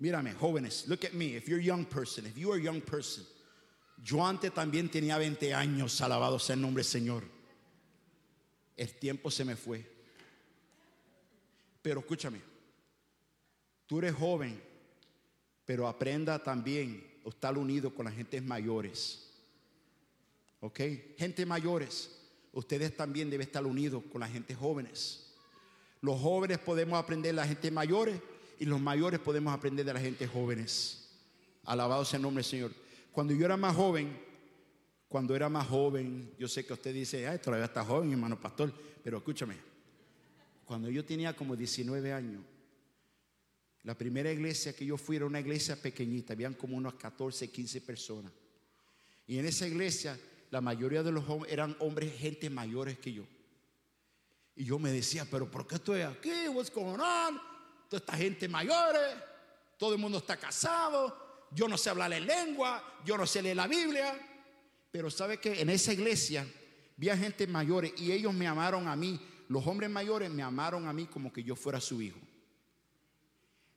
Mírame, jóvenes, look at me. If you're a young person, if you are a young person, yo antes también tenía 20 años, alabado sea el nombre del Señor. El tiempo se me fue. Pero escúchame, tú eres joven, pero aprenda también estar unido con las gentes mayores. ¿Ok? Gente mayores. Ustedes también deben estar unidos con la gente jóvenes. Los jóvenes podemos aprender de la gente mayores y los mayores podemos aprender de la gente jóvenes. Alabado sea el nombre del Señor. Cuando yo era más joven, cuando era más joven, yo sé que usted dice, ay, todavía está joven, hermano pastor, pero escúchame. Cuando yo tenía como 19 años, la primera iglesia que yo fui era una iglesia pequeñita, habían como unos 14, 15 personas. Y en esa iglesia la mayoría de los hombres eran hombres, gente mayores que yo. Y yo me decía, pero ¿por qué estoy aquí? What's going on? Toda esta gente mayores, todo el mundo está casado, yo no sé hablar en lengua, yo no sé leer la Biblia. Pero sabe que en esa iglesia había gente mayores y ellos me amaron a mí. Los hombres mayores me amaron a mí como que yo fuera su hijo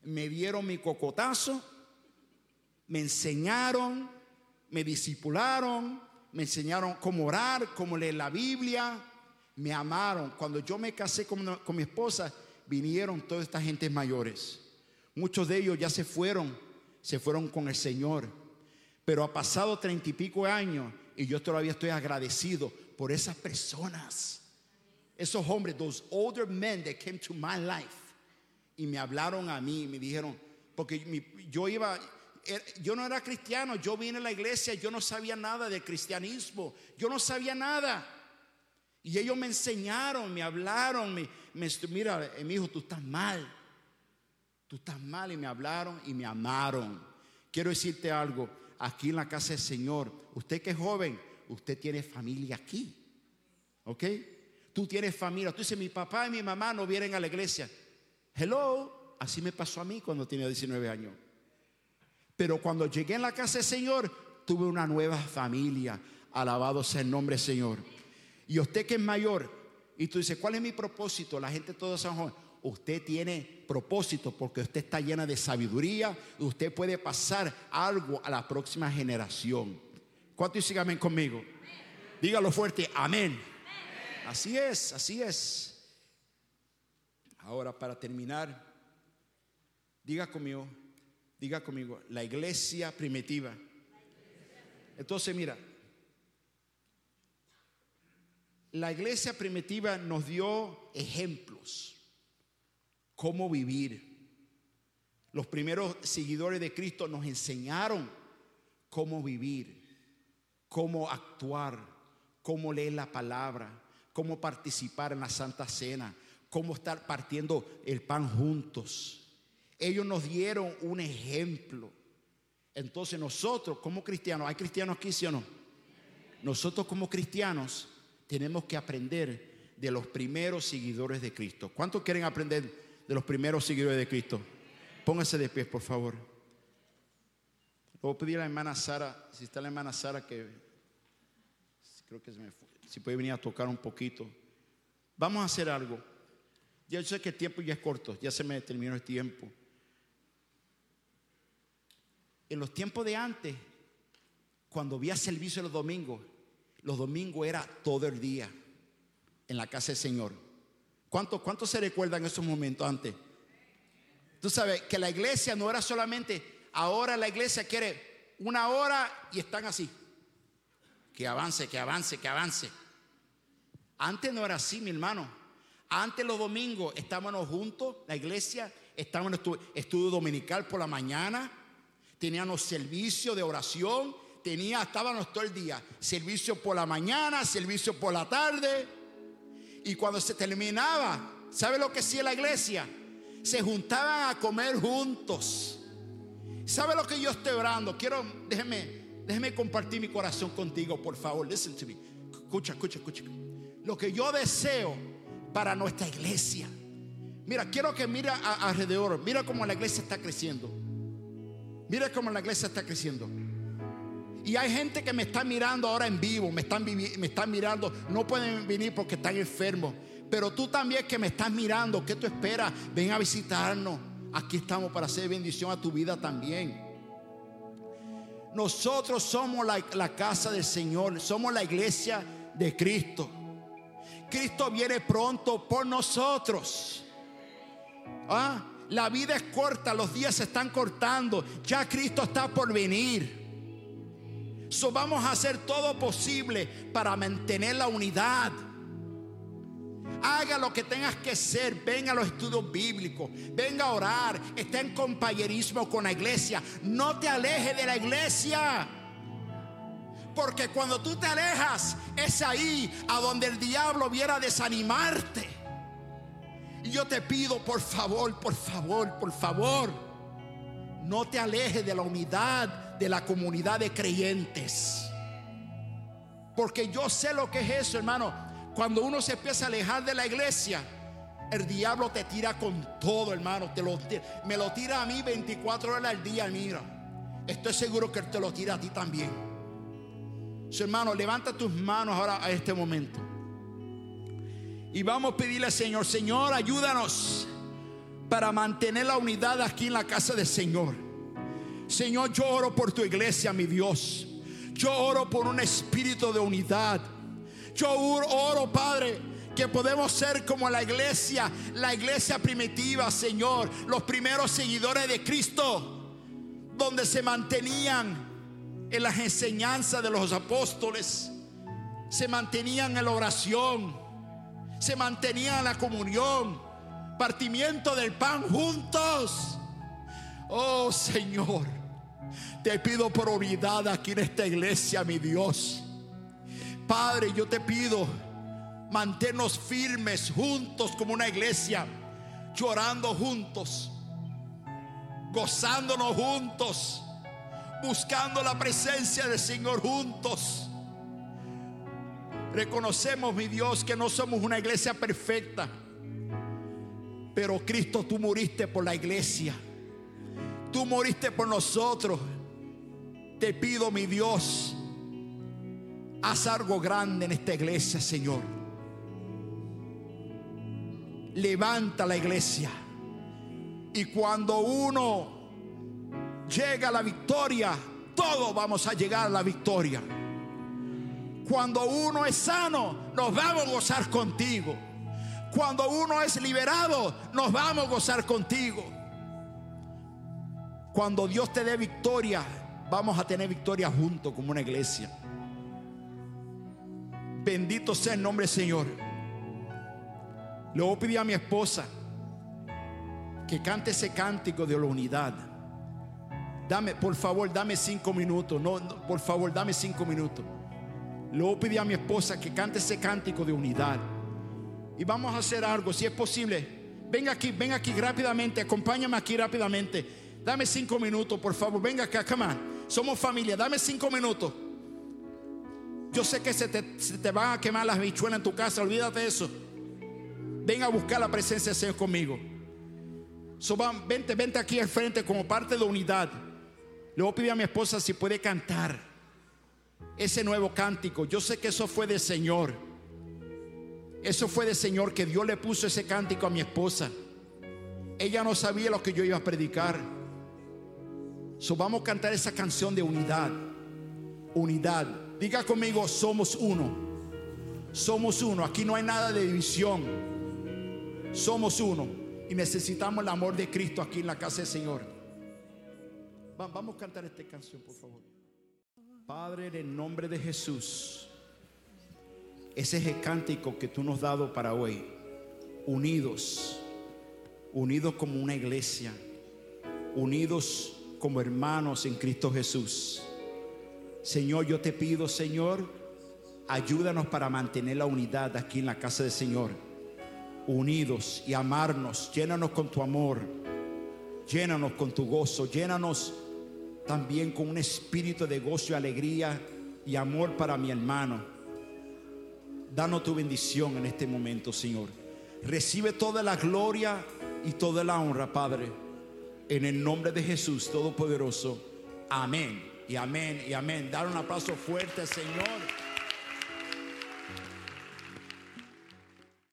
me dieron mi cocotazo, me enseñaron, me disipularon, me enseñaron cómo orar, cómo leer la Biblia, me amaron. Cuando yo me casé con, con mi esposa, vinieron todas estas gentes mayores. Muchos de ellos ya se fueron, se fueron con el Señor. Pero ha pasado treinta y pico años y yo todavía estoy agradecido por esas personas. Esos hombres, those older men that came to my life y me hablaron a mí, me dijeron, porque yo iba, er, yo no era cristiano, yo vine a la iglesia, yo no sabía nada del cristianismo, yo no sabía nada. Y ellos me enseñaron, me hablaron, me, mira, eh, mi hijo, tú estás mal, tú estás mal y me hablaron y me amaron. Quiero decirte algo, aquí en la casa del Señor, usted que es joven, usted tiene familia aquí, ¿ok? Tú tienes familia, tú dices, mi papá y mi mamá no vienen a la iglesia. Hello, así me pasó a mí cuando tenía 19 años. Pero cuando llegué en la casa del Señor, tuve una nueva familia. Alabado sea el nombre del Señor. Y usted que es mayor, y tú dices, ¿cuál es mi propósito? La gente toda San Juan. Usted tiene propósito porque usted está llena de sabiduría. Usted puede pasar algo a la próxima generación. ¿Cuántos dicen conmigo? Dígalo fuerte, amén. Así es, así es. Ahora, para terminar, diga conmigo, diga conmigo, la iglesia primitiva. Entonces, mira, la iglesia primitiva nos dio ejemplos, cómo vivir. Los primeros seguidores de Cristo nos enseñaron cómo vivir, cómo actuar, cómo leer la palabra, cómo participar en la Santa Cena, cómo estar partiendo el pan juntos. Ellos nos dieron un ejemplo. Entonces nosotros como cristianos, ¿hay cristianos aquí, sí o no? Nosotros como cristianos tenemos que aprender de los primeros seguidores de Cristo. ¿Cuántos quieren aprender de los primeros seguidores de Cristo? Pónganse de pie, por favor. Voy a pedir a la hermana Sara, si está la hermana Sara, que creo que se me fue, si puede venir a tocar un poquito. Vamos a hacer algo. Yo sé que el tiempo ya es corto, ya se me terminó el tiempo. En los tiempos de antes, cuando había servicio los domingos, los domingos era todo el día en la casa del Señor. ¿Cuántos cuánto se recuerdan esos momentos antes? Tú sabes que la iglesia no era solamente, ahora la iglesia quiere una hora y están así. Que avance, que avance, que avance. Antes no era así, mi hermano. Antes los domingos estábamos juntos, la iglesia, estábamos en estudio dominical por la mañana, teníamos servicio de oración, tenía, estábamos todo el día, servicio por la mañana, servicio por la tarde. Y cuando se terminaba, ¿sabe lo que hacía la iglesia? Se juntaban a comer juntos. ¿Sabe lo que yo estoy orando? Quiero, déjeme, déjeme compartir mi corazón contigo, por favor. Listen to me. Escucha, escucha, escucha. Lo que yo deseo para nuestra iglesia. Mira, quiero que mira alrededor, mira cómo la iglesia está creciendo. Mira cómo la iglesia está creciendo. Y hay gente que me está mirando ahora en vivo, me están, me están mirando, no pueden venir porque están enfermos. Pero tú también que me estás mirando, ¿qué tú esperas? Ven a visitarnos. Aquí estamos para hacer bendición a tu vida también. Nosotros somos la, la casa del Señor, somos la iglesia de Cristo. Cristo viene pronto por nosotros. ¿Ah? La vida es corta, los días se están cortando. Ya Cristo está por venir. So vamos a hacer todo posible para mantener la unidad. Haga lo que tengas que hacer. Venga a los estudios bíblicos. Venga a orar. Esté en compañerismo con la iglesia. No te alejes de la iglesia. Porque cuando tú te alejas, es ahí a donde el diablo viera desanimarte. Y yo te pido, por favor, por favor, por favor, no te alejes de la unidad de la comunidad de creyentes. Porque yo sé lo que es eso, hermano. Cuando uno se empieza a alejar de la iglesia, el diablo te tira con todo, hermano. Te lo, me lo tira a mí 24 horas al día, mira. Estoy seguro que él te lo tira a ti también hermano, levanta tus manos ahora a este momento. Y vamos a pedirle al Señor, Señor, ayúdanos para mantener la unidad aquí en la casa del Señor. Señor, yo oro por tu iglesia, mi Dios. Yo oro por un espíritu de unidad. Yo oro, Padre, que podemos ser como la iglesia, la iglesia primitiva, Señor, los primeros seguidores de Cristo, donde se mantenían en las enseñanzas de los apóstoles, se mantenían en la oración, se mantenían en la comunión, partimiento del pan juntos. Oh Señor, te pido por unidad aquí en esta iglesia, mi Dios. Padre, yo te pido mantenernos firmes juntos como una iglesia, llorando juntos, gozándonos juntos, buscando la presencia del Señor juntos. Reconocemos, mi Dios, que no somos una iglesia perfecta, pero Cristo, tú moriste por la iglesia, tú moriste por nosotros. Te pido, mi Dios, haz algo grande en esta iglesia, Señor levanta la iglesia. Y cuando uno llega a la victoria, todos vamos a llegar a la victoria. Cuando uno es sano, nos vamos a gozar contigo. Cuando uno es liberado, nos vamos a gozar contigo. Cuando Dios te dé victoria, vamos a tener victoria juntos como una iglesia. Bendito sea el nombre del Señor. Le voy a mi esposa que cante ese cántico de la unidad. Dame, por favor, dame cinco minutos. No, por favor, dame cinco minutos. Le voy a mi esposa que cante ese cántico de unidad. Y vamos a hacer algo, si es posible. Venga aquí, venga aquí rápidamente. Acompáñame aquí rápidamente. Dame cinco minutos, por favor. Venga acá, come. Somos familia. Dame cinco minutos. Yo sé que se te, van a quemar las bichuelas en tu casa. Olvídate de eso. Ven a buscar la presencia del Señor conmigo. Vente, vente aquí al frente como parte de unidad. Le voy a pedir a mi esposa si puede cantar ese nuevo cántico. Yo sé que eso fue del Señor. Eso fue del Señor que Dios le puso ese cántico a mi esposa. Ella no sabía lo que yo iba a predicar. So, vamos a cantar esa canción de unidad. Unidad. Diga conmigo, somos uno. Somos uno. Aquí no hay nada de división. Somos uno y necesitamos el amor de Cristo aquí en la casa del Señor. Vamos a cantar esta canción, por favor. Padre, en el nombre de Jesús, ese es el cántico que tú nos has dado para hoy. Unidos, unidos como una iglesia, unidos como hermanos en Cristo Jesús. Señor, yo te pido, Señor, ayúdanos para mantener la unidad aquí en la casa del Señor unidos y amarnos. Llénanos con tu amor, llénanos con tu gozo, llénanos también con un espíritu de gozo alegría y amor para mi hermano. Danos tu bendición en este momento, Señor. Recibe toda la gloria y toda la honra, Padre. En el nombre de Jesús Todopoderoso. Amén. Y amén y amén. Dar un aplauso fuerte, Señor.